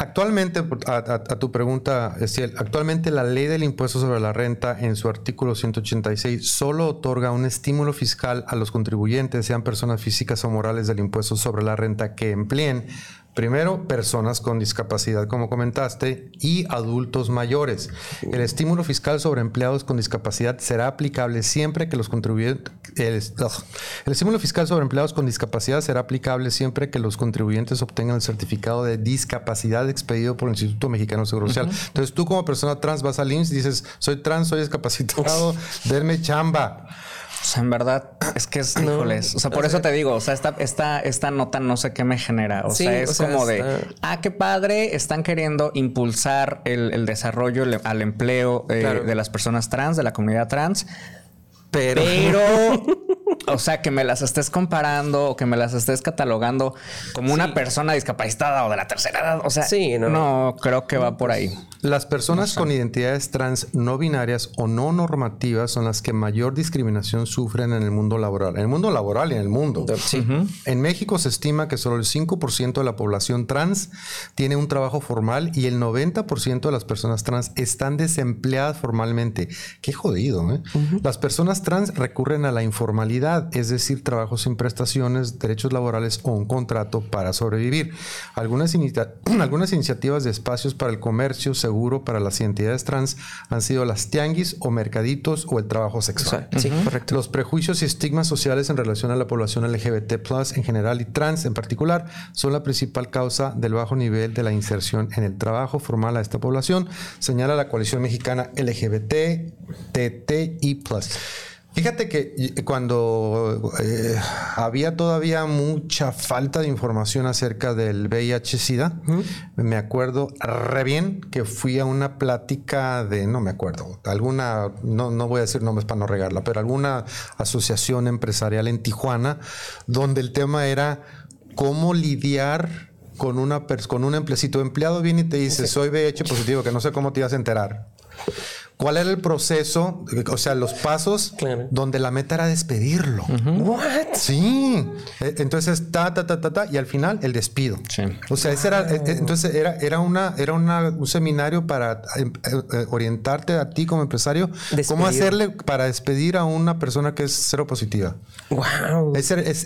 S1: Actualmente, a, tu pregunta, Estiel, actualmente la ley del impuesto sobre la renta en su artículo 186 solo otorga un estímulo fiscal a los contribuyentes, sean personas físicas o morales del impuesto sobre la renta que empleen Primero, personas con discapacidad, como comentaste, y adultos mayores. El estímulo fiscal sobre empleados con discapacidad será aplicable siempre que los contribuyentes... El, estímulo fiscal sobre empleados con discapacidad será aplicable siempre que los contribuyentes obtengan el certificado de discapacidad expedido por el Instituto Mexicano de Seguro Social. Entonces, tú como persona trans vas al IMSS y dices, soy trans, soy discapacitado, denme chamba.
S3: O sea, en verdad, es que es, híjoles. O sea, por eso te digo, o sea, esta, esta, esta nota no sé qué me genera. O sea, es como de, ah, qué padre, están queriendo impulsar el, desarrollo al empleo eh, de las personas trans, de la comunidad trans. Pero, o sea, que me las estés comparando o que me las estés catalogando como una persona discapacitada o de la tercera edad. O sea, no, creo que va por ahí.
S1: Las personas con identidades trans no binarias o no normativas son las que mayor discriminación sufren en el mundo laboral. En el mundo laboral y en el mundo. En México se estima que solo el 5% de la población trans tiene un trabajo formal y el 90% de las personas trans están desempleadas formalmente. Qué jodido, ¿eh? Las personas trans recurren a la informalidad, es decir, trabajo sin prestaciones, derechos laborales o un contrato para sobrevivir. Algunas, algunas iniciativas de espacios para el comercio seguro para las identidades trans han sido las tianguis o mercaditos o el trabajo sexual. Sí, correcto. Los prejuicios y estigmas sociales en relación a la población LGBT en general y trans en particular son la principal causa del bajo nivel de la inserción en el trabajo formal a esta población, señala la coalición mexicana LGBT TTI+. Fíjate que cuando eh, había todavía mucha falta de información acerca del VIH-Sida, me acuerdo re bien que fui a una plática de, no me acuerdo, alguna, no, no voy a decir nombres para no regarla, pero alguna asociación empresarial en Tijuana, donde el tema era cómo lidiar con, una, con un empleado. empleado viene y te dice, soy VIH positivo, que no sé cómo te ibas a enterar. ¿Cuál era el proceso? O sea, los pasos donde la meta era despedirlo.
S2: What?
S1: Sí. E, entonces, ta, ta, ta, ta, ta, y al final el despido. Sí. O sea, ese era, e, e, entonces era, era una, era un seminario para em, orientarte a ti como empresario. ¿Cómo hacerle para despedir a una persona que es cero positiva?
S2: Wow.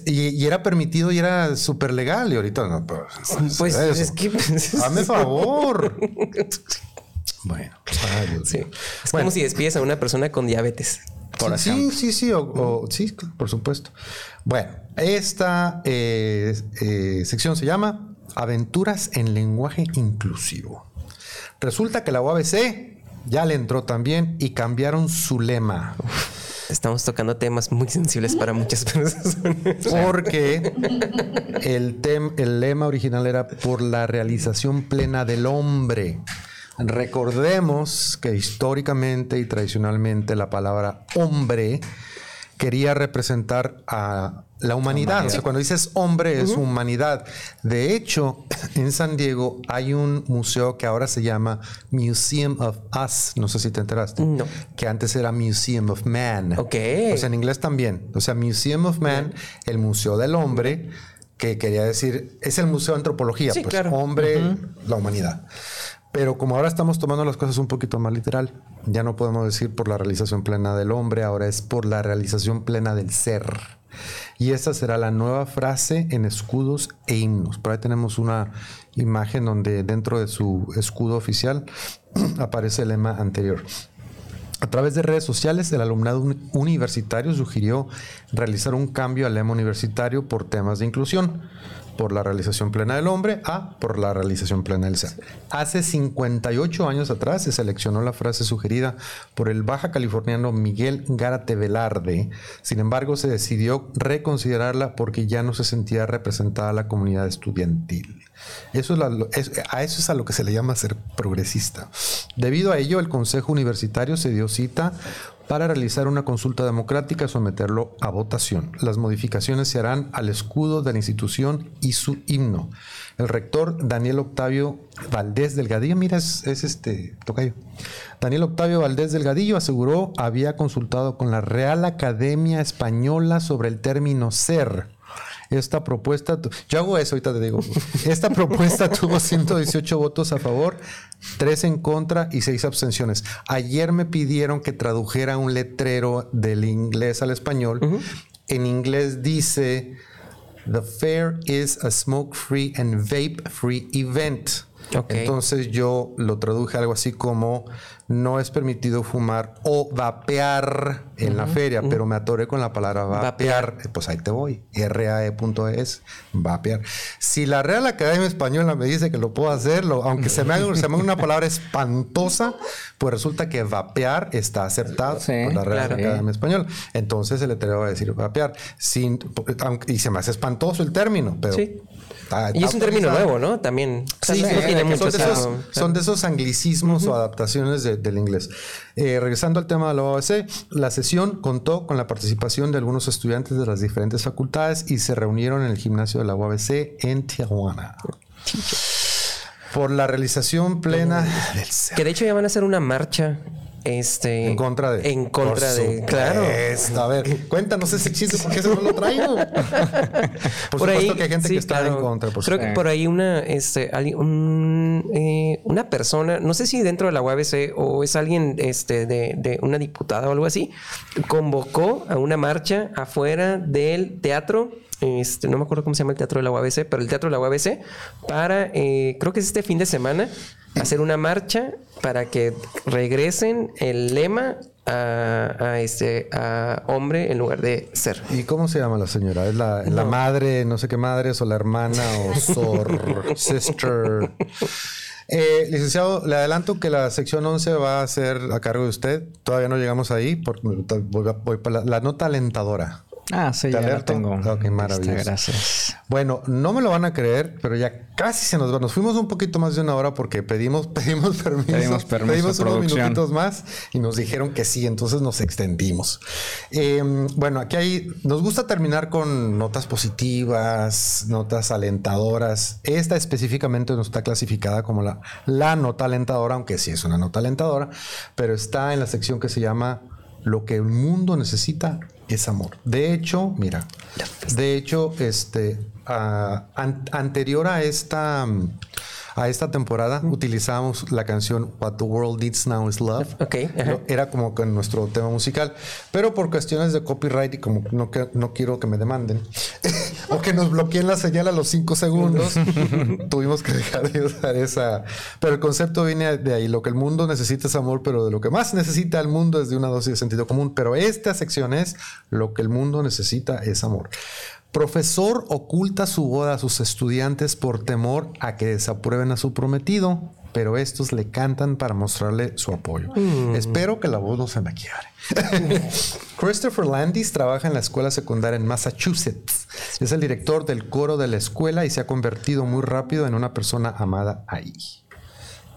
S1: y, era permitido y era súper legal. Y ahorita no. Pues,
S2: pues es que.
S1: Hazme favor.
S2: Bueno, es como si despides a una persona con diabetes.
S1: Por sí, sí, sí, sí, por supuesto. Bueno, esta eh, eh, sección se llama Aventuras en lenguaje inclusivo. Resulta que la UABC ya le entró también y cambiaron su lema.
S2: Estamos tocando temas muy sensibles para muchas personas.
S1: Porque el, el lema original era por la realización plena del hombre. Recordemos que históricamente y tradicionalmente la palabra hombre quería representar a la humanidad. O sea, cuando dices hombre es humanidad. De hecho, en San Diego hay un museo que ahora se llama Museum of Us. No sé si te enteraste.
S2: No.
S1: Que antes era Museum of Man.
S2: Ok.
S1: O sea, en inglés también. O sea, Museum of Man, el Museo del Hombre, que quería decir, es el Museo de Antropología.
S2: Sí,
S1: pues,
S2: claro.
S1: Hombre, la humanidad. Pero como ahora estamos tomando las cosas un poquito más literal, ya no podemos decir por la realización plena del hombre, ahora es por la realización plena del ser. Y esta será la nueva frase en escudos e himnos. Por ahí tenemos una imagen donde dentro de su escudo oficial aparece el lema anterior. A través de redes sociales, el alumnado universitario sugirió realizar un cambio al lema universitario por temas de inclusión. Por la realización plena del hombre, A por la realización plena del ser. Hace 58 años atrás se seleccionó la frase sugerida por el baja californiano Miguel Gárate Velarde. Sin embargo, se decidió reconsiderarla porque ya no se sentía representada la comunidad estudiantil. Eso es, a eso es a lo que se le llama ser progresista. Debido a ello, el Consejo Universitario se dio cita para realizar una consulta democrática y someterlo a votación. Las modificaciones se harán al escudo de la institución y su himno. El rector Daniel Octavio Valdés Delgadillo, mira, es, es este, tocayo. Daniel Octavio Valdés Delgadillo aseguró había consultado con la Real Academia Española sobre el término ser esta propuesta, yo hago eso, ahorita te digo. Esta propuesta tuvo 118 votos a favor, 3 en contra y 6 abstenciones. Ayer me pidieron que tradujera un letrero del inglés al español. En inglés dice: The fair is a smoke free and vape free Entonces yo lo traduje algo así como no es permitido fumar o vapear en la feria, pero me atoré con la palabra vapear. Pues ahí te voy. RAE.es, vapear. Si la Real Academia Española me dice que lo puedo hacerlo, aunque se me haga, se me una palabra espantosa, pues resulta que vapear está aceptado por la Real Academia Española. Entonces el letrero va a decir vapear. Sin, y se me hace espantoso el término, pero
S2: y es un término nuevo, ¿no? También.
S1: Sí, son, de esos, anglicismos o adaptaciones del inglés. Eh, regresando al tema de la UABC, la sesión contó con la participación de algunos estudiantes de las diferentes facultades y se reunieron en el gimnasio de la UABC en Tijuana. Por la realización plena del
S2: Que de hecho ya van a hacer una marcha este,
S1: en contra de.
S2: En contra de. Claro.
S1: A ver, cuéntanos ese chiste porque eso no lo traigo. por, por ahí, que hay gente que está en contra.
S2: Creo que por ahí una, este, un, eh, una persona, no sé si dentro de la UABC o es alguien este, de, de, una diputada o algo así, convocó a una marcha afuera del teatro. Este, no me acuerdo cómo se llama el teatro de la UABC, pero el teatro de la UABC para, eh, creo que es este fin de semana, hacer una marcha para que regresen el lema a, este a hombre en lugar de ser.
S1: ¿Y cómo se llama la señora? ¿Es la, madre, no sé qué madre, o la hermana, o sor, sister? Eh, licenciado, le adelanto que la sección 11 va a ser a cargo de usted. Todavía no llegamos ahí, porque voy, para la nota alentadora.
S3: Ah, sí, ya la tengo.
S1: Ok, maravilloso.
S3: gracias.
S1: Bueno, no me lo van a creer, pero ya casi se nos va. Nos fuimos un poquito más de una hora porque pedimos, pedimos permiso. Pedimos permiso. Pedimos unos minutitos más y nos dijeron que sí, entonces nos extendimos. Em, bueno, aquí hay, nos gusta terminar con notas positivas, notas alentadoras. Esta específicamente no está clasificada como la, la nota alentadora, aunque sí es una nota alentadora, pero está en la sección que se llama Lo que el mundo necesita es amor. De hecho, mira, de hecho, este, ah, anterior a esta, a esta temporada utilizamos la canción What the World Needs Now is Love.
S2: Okay,
S1: Era como con nuestro tema musical, pero por cuestiones de copyright y como no, no quiero que me demanden o que nos bloqueen la señal a los cinco segundos, tuvimos que dejar de usar esa. Pero el concepto viene de ahí. Lo que el mundo necesita es amor, pero de lo que más necesita el mundo es de una dosis de sentido común. Pero esta sección es lo que el mundo necesita es amor. Profesor oculta su boda a sus estudiantes por temor a que desaprueben a su prometido, pero estos le cantan para mostrarle su apoyo. Mm. Espero que la voz no se me quiebre. Christopher Landis trabaja en la escuela secundaria en Massachusetts. Es el director del coro de la escuela y se ha convertido muy rápido en una persona amada ahí.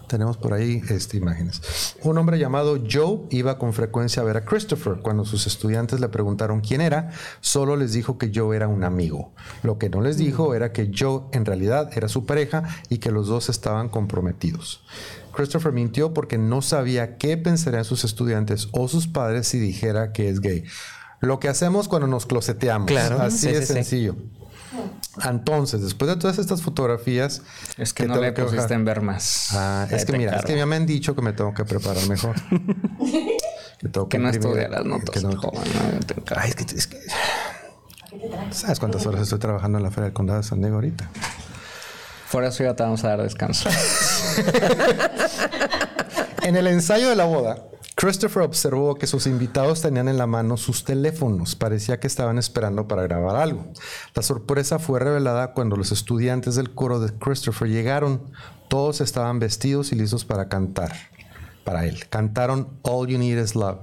S1: Tenemos por ahí este, imágenes. Un hombre llamado Joe iba con frecuencia a ver a Christopher. Cuando sus estudiantes le preguntaron quién era, solo les dijo que Joe era un amigo. Lo que no les dijo era que Joe en realidad era su pareja y que los dos estaban comprometidos. Christopher mintió porque no sabía qué pensarían sus estudiantes o sus padres si dijera que es gay. Lo que hacemos cuando nos closeteamos.
S2: Claro.
S1: Así de sencillo. Entonces, después de todas estas fotografías...
S3: Es que, no le pusiste en ver más.
S1: Ah, es que mira, es que ya me han dicho que me tengo que preparar mejor.
S3: que, tengo que, no estudia las notas. no,
S1: Ay, es que, es que... ¿Sabes cuántas horas estoy trabajando en la Feria del Condado de San Diego ahorita?
S3: Por eso ya te vamos a dar descanso.
S1: en el ensayo de la boda, Christopher observó que sus invitados tenían en la mano sus teléfonos. Parecía que estaban esperando para grabar algo. La sorpresa fue revelada cuando los estudiantes del coro de Christopher llegaron. Todos estaban vestidos y listos para cantar para él. Cantaron All You Need Is Love.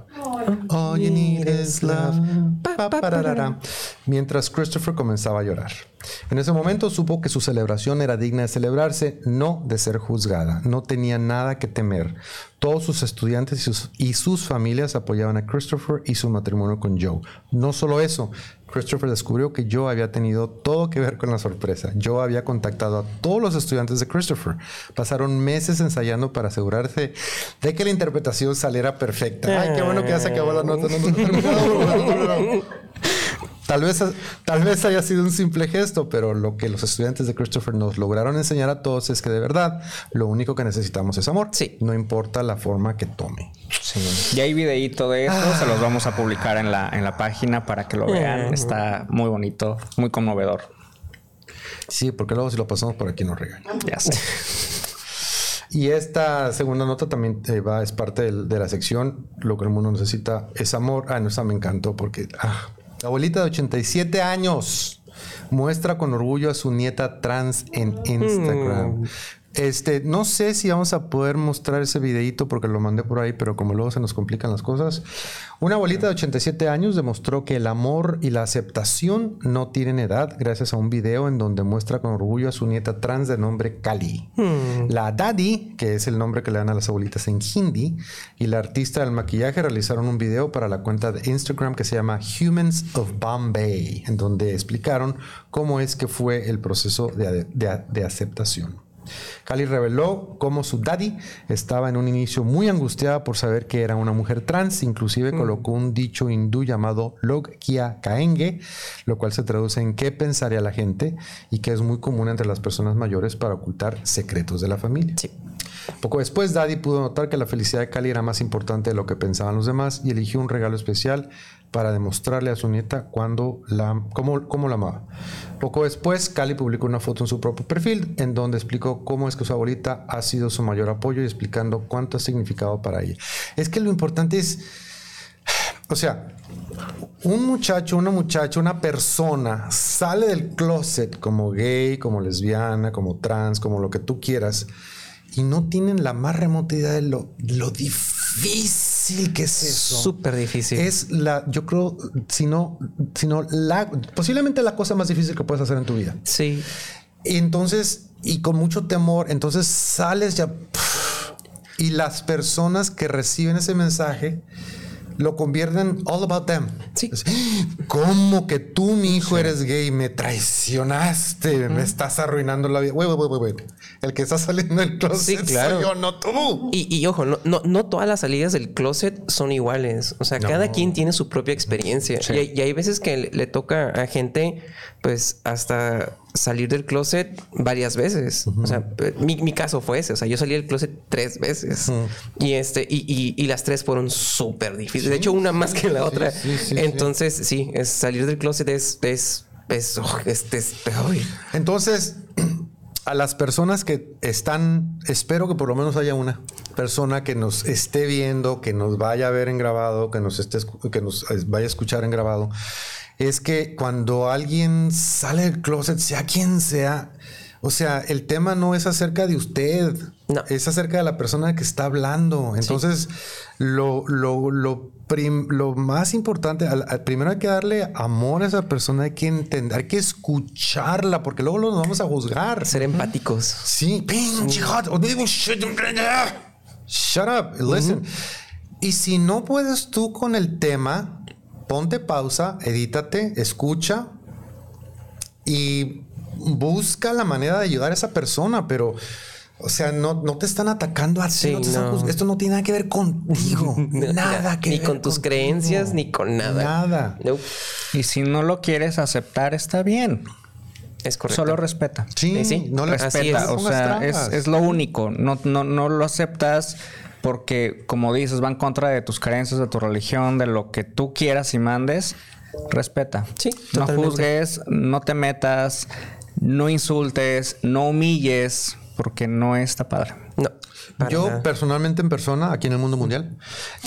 S1: All You Need Is Love. Mientras Christopher comenzaba a llorar. En ese momento supo que su celebración era digna de celebrarse, no de ser juzgada. No tenía nada que temer. Todos sus estudiantes y sus, y sus familias apoyaban a Christopher y su matrimonio con Joe. No solo eso, Christopher descubrió que Joe había tenido todo que ver con la sorpresa. Joe había contactado a todos los estudiantes de Christopher. Pasaron meses ensayando para asegurarse de que la interpretación saliera perfecta. Ay, qué bueno que ya se acabó la nota. Tal vez, tal vez haya sido un simple gesto, pero lo que los estudiantes de Christopher nos lograron enseñar a todos es que de verdad lo único que necesitamos es amor.
S2: Sí.
S1: No importa la forma que tome.
S3: Sí. Y hay videíto de eso, se los vamos a publicar en la, en la página para que lo vean. Está muy bonito, muy conmovedor.
S1: Sí, porque luego si lo pasamos por aquí nos regañan.
S3: Ya sé.
S1: Y esta segunda nota también eh, va, es parte de, de, la sección. Lo que el mundo necesita es amor. Ah, no, esa me encantó porque ah, abuelita de 87 años muestra con orgullo a su nieta trans en Instagram. Mm. Este, no sé si vamos a poder mostrar ese videito porque lo mandé por ahí, pero como luego se nos complican las cosas. Una abuelita de 87 años demostró que el amor y la aceptación no tienen edad gracias a un video en donde muestra con orgullo a su nieta trans de nombre Kali. Hmm. La Daddy, que es el nombre que le dan a las abuelitas en hindi, y la artista del maquillaje realizaron un video para la cuenta de Instagram que se llama Humans of Bombay, en donde explicaron cómo es que fue el proceso de, de, de aceptación. Cali reveló cómo su daddy estaba en un inicio muy angustiada por saber que era una mujer trans, inclusive mm. colocó un dicho hindú llamado Log Kia Kaenge, lo cual se traduce en qué pensaría la gente y que es muy común entre las personas mayores para ocultar secretos de la familia. Poco después, Daddy pudo notar que la felicidad de Cali era más importante de lo que pensaban los demás y eligió un regalo especial para demostrarle a su nieta cuando la, cómo, cómo la amaba. Poco después, Cali publicó una foto en su propio perfil en donde explicó cómo es que su abuelita ha sido su mayor apoyo y explicando cuánto ha significado para ella. Es que lo importante es, o sea, un muchacho, una muchacha, una persona sale del closet como gay, como lesbiana, como trans, como lo que tú quieras, y no tienen la más remota idea de lo, lo difícil que es eso.
S2: Súper difícil.
S1: Es la, yo creo, si no, la, posiblemente la cosa más difícil que puedes hacer en tu vida.
S2: Sí.
S1: Entonces, y con mucho temor, entonces sales ya. y las personas que reciben ese mensaje lo convierten all about them.
S2: Sí.
S1: ¿Cómo que tú, mi hijo, eres gay? Me traicionaste, me estás arruinando la vida. Wait, wait, wait. El que está saliendo del closet sí, claro. soy yo, no tú.
S2: Y, ojo, no, no, no, todas las salidas del closet son iguales. O sea, cada quien tiene su propia experiencia. Y, hay veces que le, toca a gente, pues, hasta salir del closet varias veces. O sea, mi, mi, caso fue ese. O sea, yo salí del closet tres veces. Y este, y, y, las tres fueron súper difíciles. De hecho, una más que la otra. Entonces, sí, es salir del closet es, es, es, oh, es, es
S1: Entonces, a las personas que están, espero que por lo menos haya una persona que nos esté viendo, que nos vaya a ver en grabado, que nos esté, que nos vaya a escuchar en grabado es que cuando alguien sale del closet, sea quien sea, o sea, el tema no es acerca de usted, no. es acerca de la persona que está hablando. Entonces, lo, lo, lo, lo, más importante, primero hay que darle amor a esa persona, hay que entender, hay que escucharla, porque luego nos vamos a juzgar.
S2: Ser empáticos.
S1: Sí, pinche Shut up, listen. Y si no puedes tú con el tema, ponte pausa, edítate, escucha y busca la manera de ayudar a esa persona, pero... O sea, no, no te están atacando a ti. Esto no tiene nada que ver contigo. nada que
S2: Ni con tus creencias, ni con nada.
S1: Nada.
S3: Y si no lo quieres aceptar, está bien.
S2: Es correcto.
S3: Solo respeta.
S1: Sí, sí.
S3: no lo respeta. O sea, es, es, lo único. No, no, no lo aceptas porque, como dices, va en contra de tus creencias, de tu religión, de lo que tú quieras y mandes. Respeta.
S2: Sí.
S3: No juzgues, no te metas, no insultes, no humilles. porque no está padre.
S2: No.
S1: Yo personalmente en persona, aquí en el mundo mundial,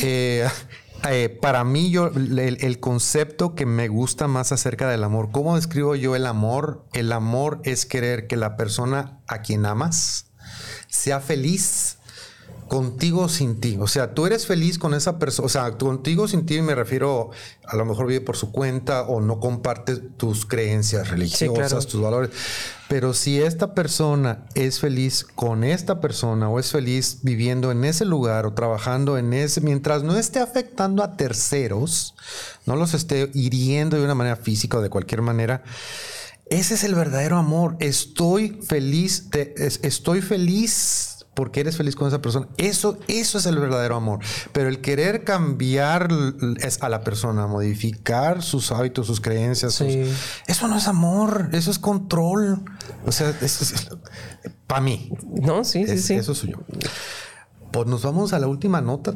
S1: eh, eh, para mí yo el, concepto que me gusta más acerca del amor, ¿cómo describo yo el amor? El amor es querer que la persona a quien amas sea feliz contigo sin ti. O sea, tú eres feliz con esa persona. O sea, contigo sin ti me refiero, a lo mejor vive por su cuenta o no comparte tus creencias religiosas, tus valores. Pero si esta persona es feliz con esta persona o es feliz viviendo en ese lugar o trabajando en ese, mientras no esté afectando a terceros, no los esté hiriendo de una manera física o de cualquier manera, ese es el verdadero amor. Estoy feliz, estoy feliz porque eres feliz con esa persona. Eso, eso es el verdadero amor. Pero el querer cambiar es a la persona, modificar sus hábitos, sus creencias, eso no es amor, eso es control. O sea, eso es, para mí.
S2: No, sí, sí, sí.
S1: Eso soy yo. Pues nos vamos a la última nota,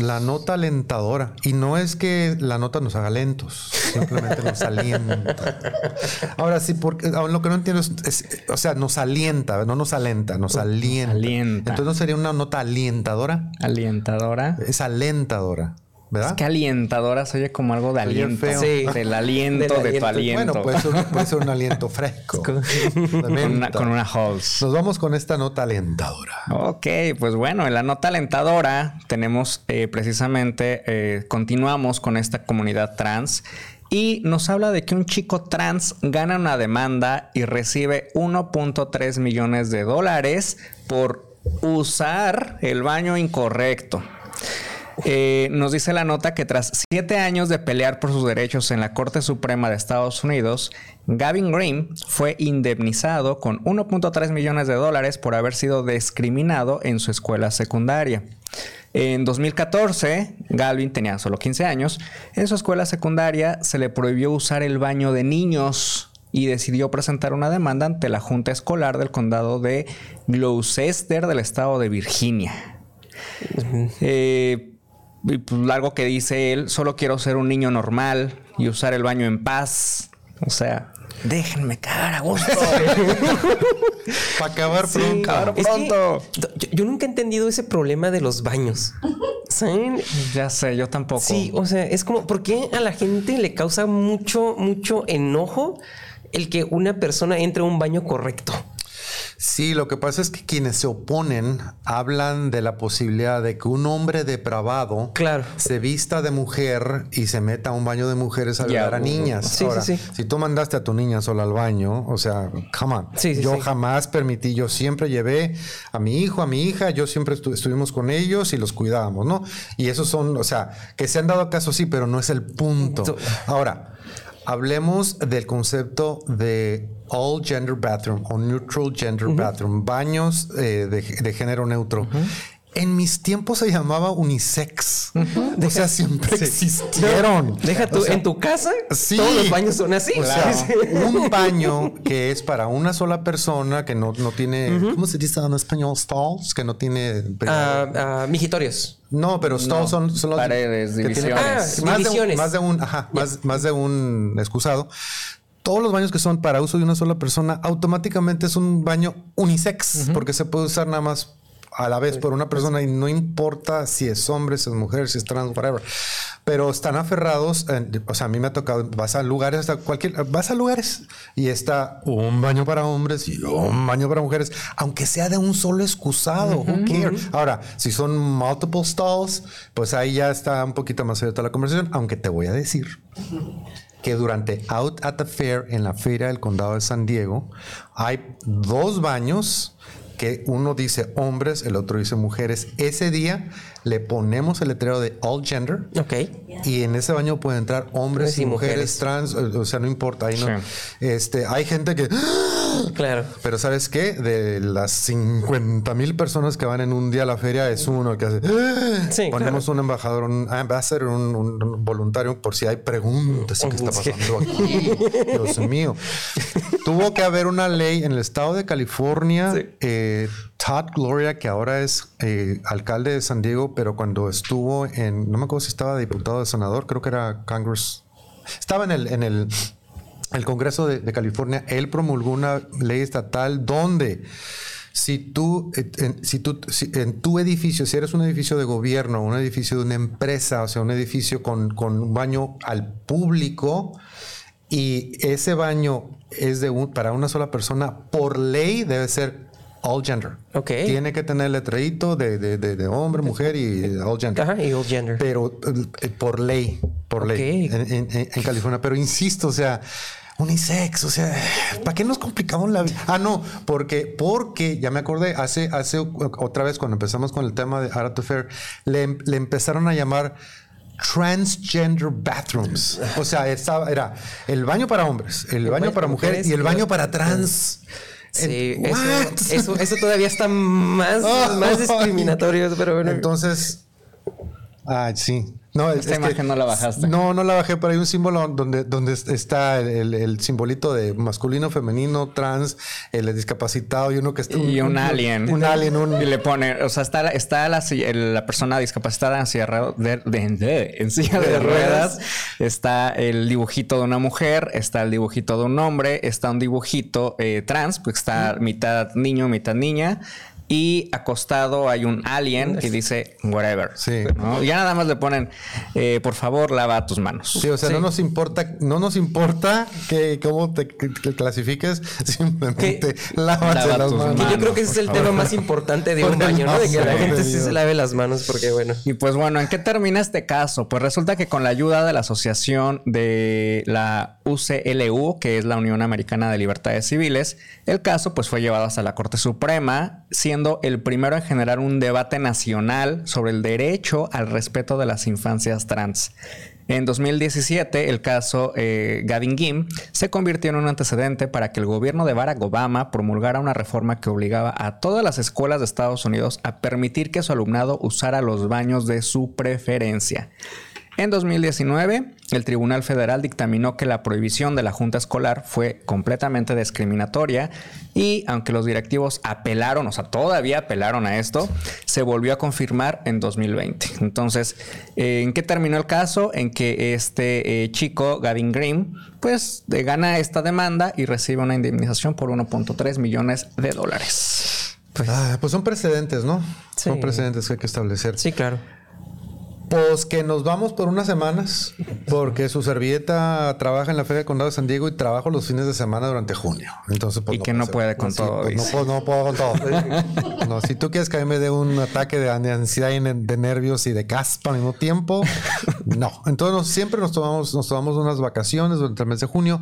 S1: la nota alentadora. Y no es que la nota nos haga lentos, simplemente nos alienta. Ahora sí, porque lo que no entiendo es, o sea, nos alienta, no nos alenta, nos alienta. alienta. Entonces no sería una nota alentadora.
S3: Alientadora.
S1: Es alentadora. ¿Verdad?
S3: Es que alientadora se oye como algo de aliento. Sí. Del aliento, de tu aliento.
S1: Bueno, puede ser, un aliento fresco.
S3: con, una, con una
S1: Nos vamos con esta nota alentadora.
S3: Ok, pues bueno, en la nota alentadora tenemos eh, precisamente, eh, continuamos con esta comunidad trans y nos habla de que un chico trans gana una demanda y recibe 1.3 millones de dólares por usar el baño incorrecto. Eh, nos dice la nota que tras siete años de pelear por sus derechos en la Corte Suprema de Estados Unidos, Gavin Green fue indemnizado con 1.3 millones de dólares por haber sido discriminado en su escuela secundaria. En 2014, Gavin tenía solo 15 años. En su escuela secundaria se le prohibió usar el baño de niños y decidió presentar una demanda ante la Junta Escolar del Condado de Gloucester del estado de Virginia. Algo que dice él, solo quiero ser un niño normal y usar el baño en paz. O sea, déjenme cagar a gusto.
S1: Para acabar pronto.
S2: yo, nunca he entendido ese problema de los baños.
S3: ¿Saben? Ya sé, yo tampoco.
S2: Sí, o sea, es como, ¿por qué a la gente le causa mucho, mucho enojo el que una persona entre a un baño correcto?
S1: Sí, lo que pasa es que quienes se oponen hablan de la posibilidad de que un hombre depravado se vista de mujer y se meta a un baño de mujeres a violar a niñas. Ahora, si tú mandaste a tu niña sola al baño, o sea, come on. yo jamás permití, yo siempre llevé a mi hijo, a mi hija, yo siempre estuvimos con ellos y los cuidábamos, ¿no? Y esos son, o sea, que se han dado caso, sí, pero no es el punto. Ahora, Hablemos del concepto de all gender bathroom o neutral gender bathroom, baños eh, de, género neutro. En mis tiempos se llamaba unisex. O sea, siempre existieron.
S2: Deja tú, en tu casa, sí. todos los baños son así. O sea,
S1: un baño que es para una sola persona, que no, no tiene, ¿cómo se dice en español? Stalls, que no tiene...
S2: Uh, migitorios.
S1: No, pero stalls son, son
S3: los paredes, divisiones.
S2: más,
S1: De un, más de un, ajá, más, más de un excusado todos los baños que son para uso de una sola persona, automáticamente es un baño unisex, porque se puede usar nada más a la vez por una persona y no importa si es hombre, si es mujer, si es trans, whatever. Pero están aferrados, o sea, a mí me ha tocado, vas a lugares, hasta cualquier, vas a lugares y está un baño para hombres y un baño para mujeres, aunque sea de un solo excusado. Ahora, si son multiple stalls, pues ahí ya está un poquito más abierta la conversación, aunque te voy a decir que durante Out at the Fair en la feria del condado de San Diego hay dos baños que uno dice hombres, el otro dice mujeres. Ese día le ponemos el letrero de all gender.
S2: Ok.
S1: Y en ese baño pueden entrar hombres y, mujeres, trans, o sea, no importa. Ahí no. Este, hay gente que.
S2: Claro.
S1: Pero ¿sabes qué? De las 50 mil personas que van en un día a la feria, es uno que hace. Sí, Ponemos un embajador, un ambassador, un, un, voluntario por si hay preguntas. ¿Qué está pasando aquí? Dios mío. Tuvo que haber una ley en el estado de California. Eh, Todd Gloria, que ahora es eh, alcalde de San Diego, pero cuando estuvo en, no me acuerdo si estaba diputado de senador, creo que era Congress, estaba en el, en el, el Congreso de, California, él promulgó una ley estatal donde si tú, en, si tú en tu edificio, si eres un edificio de gobierno, un edificio de una empresa, o sea, un edificio con, con un baño al público, y ese baño es de un, para una sola persona, por ley debe ser all gender.
S2: Ok.
S1: Tiene que tener letradito de, de, de, hombre, mujer y all gender.
S2: Ajá, y all gender.
S1: Pero eh, por ley, por ley en, en, California. Pero insisto, o sea, unisex, o sea, ¿para qué nos complicamos la vida? Ah, no, porque, porque ya me acordé, hace, hace otra vez cuando empezamos con el tema de Art of Fair, le, le empezaron a llamar transgender bathrooms. O sea, estaba, era el baño para hombres, el baño para mujeres y el baño para trans.
S2: Sí, eso, eso, todavía está más, más discriminatorio, pero bueno.
S1: Entonces, ah, sí.
S3: No, Esta imagen no la bajaste.
S1: No, no la bajé, pero hay un símbolo donde, donde está el, simbolito de masculino, femenino, trans, el discapacitado y uno que está.
S3: Y un, alien.
S1: Un alien, un.
S3: Y le pone, o sea, está, está la, la persona discapacitada en silla de, de, en silla de, ruedas. Está el dibujito de una mujer, está el dibujito de un hombre, está un dibujito eh, trans, pues está mitad niño, mitad niña y acostado hay un alien que dice whatever.
S1: Sí.
S3: Ya nada más le ponen, eh, por favor, lava tus manos.
S1: Sí, o sea, no nos importa, no nos importa que cómo te clasifiques, simplemente lava las manos.
S2: yo creo que ese es el tema más importante de un baño, ¿no? De que la gente sí se lave las manos, porque bueno.
S3: Y pues bueno, ¿en qué termina este caso? Pues resulta que con la ayuda de la asociación de la UCLU, que es la Unión Americana de Libertades Civiles, el caso pues fue llevado hasta la Corte Suprema, siendo el primero en generar un debate nacional sobre el derecho al respeto de las infancias trans. En 2017, el caso eh, Gavin Gim se convirtió en un antecedente para que el gobierno de Barack Obama promulgara una reforma que obligaba a todas las escuelas de Estados Unidos a permitir que su alumnado usara los baños de su preferencia. En 2019, el Tribunal Federal dictaminó que la prohibición de la Junta Escolar fue completamente discriminatoria y aunque los directivos apelaron, o sea, todavía apelaron a esto, se volvió a confirmar en 2020. Entonces, ¿en qué terminó el caso? En que este eh, chico, Gavin Green, pues gana esta demanda y recibe una indemnización por 1.3 millones de dólares.
S1: Pues, ah, pues son precedentes, ¿no? Son precedentes que hay que establecer.
S2: Sí, claro.
S1: Pues que nos vamos por unas semanas, porque su servilleta trabaja en la Feria de Condado de San Diego y trabajo los fines de semana durante junio. Entonces,
S3: pues, y que no puede con todo.
S1: Pues, no, puedo, con todo. no, si tú quieres que a mí me dé un ataque de ansiedad y de nervios y de caspa al mismo tiempo, no. Entonces siempre nos tomamos, nos tomamos unas vacaciones durante el mes de junio.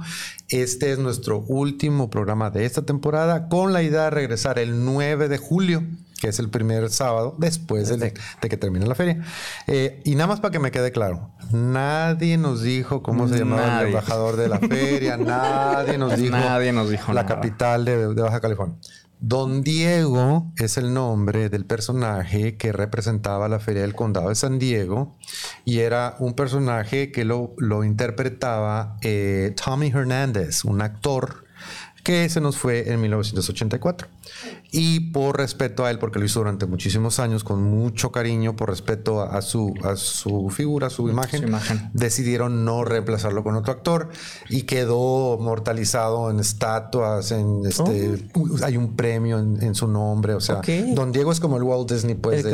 S1: Este es nuestro último programa de esta temporada con la idea de regresar el 9 de julio que es el primer sábado después de, que termine la feria. Eh, y nada más para que me quede claro, nadie nos dijo cómo se llamaba el embajador de la feria, nadie nos dijo,
S3: nadie nos dijo
S1: la capital de, Baja California. Don Diego es el nombre del personaje que representaba la feria del condado de San Diego y era un personaje que lo, lo interpretaba eh, Tommy Hernández, un actor que se nos fue en 1984. Y por respeto a él, porque lo hizo durante muchísimos años, con mucho cariño, por respeto a, su, a su figura, a su imagen, decidieron no reemplazarlo con otro actor y quedó mortalizado en estatuas, en este, oh. hay un premio en, su nombre, o sea, Don Diego es como el Walt Disney pues
S2: de,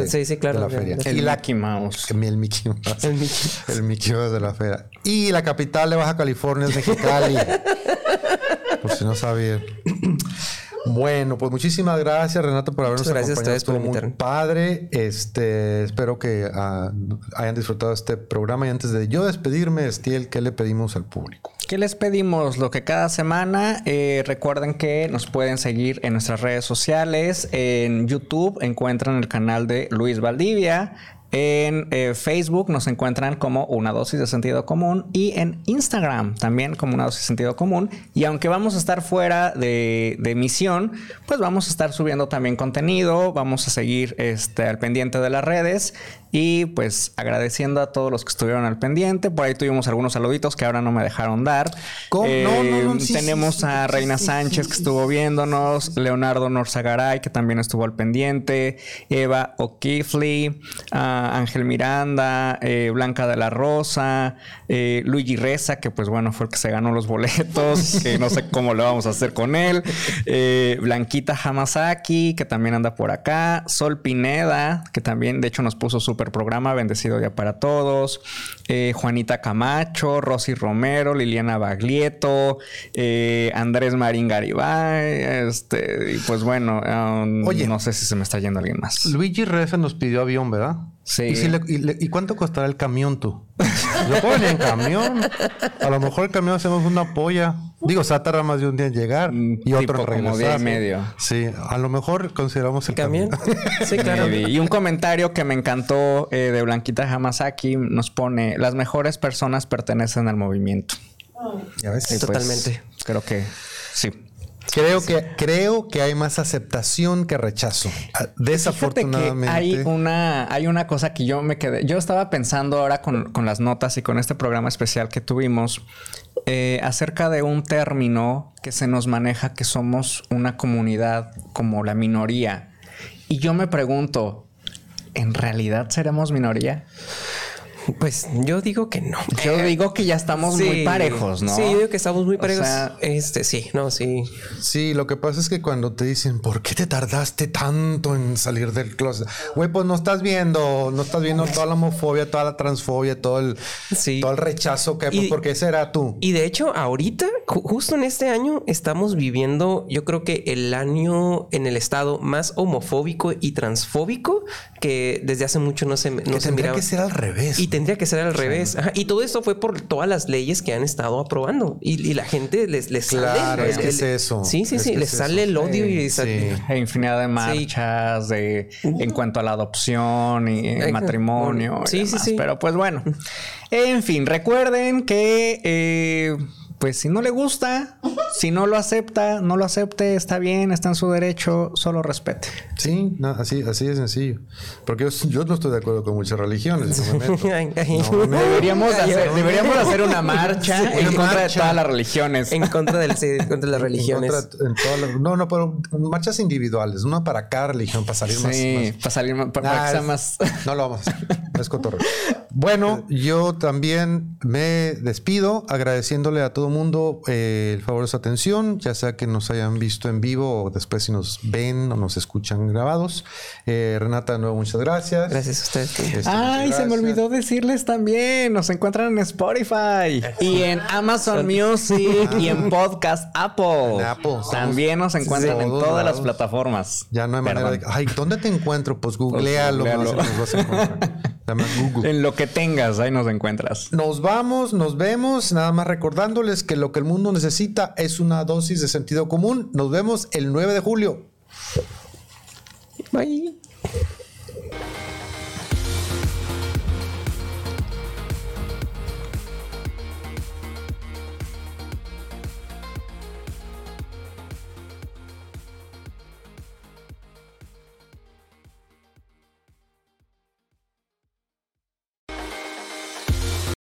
S1: la feria.
S3: El Mickey Mouse.
S1: El Mickey Mouse. El Mickey. el Mickey Mouse de la feria. Y la capital de Baja California es Mexicali. por si no sabía. Bueno, pues muchísimas gracias, Renato, por habernos
S2: gracias
S1: acompañado. Gracias muy padre. Este, espero que ah, hayan disfrutado este programa. Y antes de yo despedirme, Estiel, ¿qué le pedimos al público?
S3: ¿Qué les pedimos? Lo que cada semana eh, recuerden que nos pueden seguir en nuestras redes sociales. En YouTube encuentran el canal de Luis Valdivia. En eh, Facebook nos encuentran como una dosis de sentido común y en Instagram también como una dosis de sentido común. Y aunque vamos a estar fuera de, de emisión, pues vamos a estar subiendo también contenido, vamos a seguir este, al pendiente de las redes y pues agradeciendo a todos los que estuvieron al pendiente. Por ahí tuvimos algunos saluditos que ahora no me dejaron dar. Eh, tenemos a Reina Sánchez que estuvo viéndonos, Leonardo Norzagaray que también estuvo al pendiente, Eva O'Keefley, a Ángel Miranda, eh, Blanca de la Rosa, eh, Luigi Reza, que pues bueno, fue el que se ganó los boletos, que no sé cómo lo vamos a hacer con él. Eh, Blanquita Hamasaki, que también anda por acá. Sol Pineda, que también de hecho nos puso súper programa, bendecido día para todos. Juanita Camacho, Rosy Romero, Liliana Baglietto, Andrés Marín Garibay, este, y pues bueno, um, no sé si se me está yendo alguien más.
S1: Luigi Reza nos pidió avión, ¿verdad?
S3: Sí.
S1: ¿Y, cuánto costará el camión tú? Yo puedo venir en camión. A lo mejor el camión hacemos una polla. Digo, se tarda más de un día en llegar mm, y otro
S3: en Como día y medio.
S1: Sí, a lo mejor consideramos el camión.
S3: sí, claro. Y un comentario que me encantó eh, de Blanquita Hamasaki nos pone: las mejores personas pertenecen al movimiento.
S2: Ya ves. Pues, Totalmente.
S3: Creo que sí.
S1: Creo que, creo que hay más aceptación que rechazo. Ah, desafortunadamente.
S3: hay una, hay una cosa que yo me quedé. Yo estaba pensando ahora con, las notas y con este programa especial que tuvimos eh, acerca de un término que se nos maneja que somos una comunidad como la minoría. Y yo me pregunto, ¿en realidad seremos minoría?
S2: Pues yo digo que no.
S3: Yo digo que ya estamos muy parejos, ¿no?
S2: Sí, yo digo que estamos muy parejos. este, sí, no, sí.
S1: Sí, lo que pasa es que cuando te dicen, ¿por qué te tardaste tanto en salir del closet? Güey, pues no estás viendo, no estás viendo toda la homofobia, toda la transfobia, todo el, todo el rechazo que, pues, porque ese era tú.
S2: Y de hecho, ahorita, justo en este año, estamos viviendo, yo creo que el año en el estado más homofóbico y transfóbico que desde hace mucho no se, no que
S1: se miraba. que ser al revés.
S2: Y tendría que ser al revés. Y todo esto fue por todas las leyes que han estado aprobando. Y, la gente les, les
S1: claro, Es que es eso.
S2: Sí, sí, sí. Les sale el odio y
S3: sí. infinidad de marchas de en cuanto a la adopción y el matrimonio. Sí, sí, sí. Pero pues bueno. En fin, recuerden que eh, pues si no le gusta, si no lo acepta, no lo acepte, está bien, está en su derecho, solo respete.
S1: Sí, así, así de sencillo. Porque yo, no estoy de acuerdo con muchas religiones.
S3: deberíamos, hacer, deberíamos hacer una marcha en contra de todas las religiones.
S2: En contra, del, contra de las religiones.
S1: no, no, pero marchas individuales, una para cada religión, para salir más,
S3: sí, para salir más, para, más.
S1: No lo vamos a hacer. Es cotorreo. Bueno, yo también me despido agradeciéndole a todo mundo eh, el favor de su atención, ya sea que nos hayan visto en vivo o después si nos ven o nos escuchan grabados. Eh, Renata, de nuevo, muchas gracias.
S2: Gracias a ustedes.
S3: Este, Ay, se me olvidó decirles también, nos encuentran en Spotify y en Amazon Music y en Podcast Apple. También nos encuentran en todas las plataformas.
S1: Ya no hay manera de... Ay, ¿dónde te encuentro? Pues googlealo. Pues,
S3: en lo que tengas, ahí nos encuentras.
S1: Nos vamos, nos vemos. Nada más recordándoles que lo que el mundo necesita es una dosis de sentido común. Nos vemos el 9 de julio.
S2: Bye.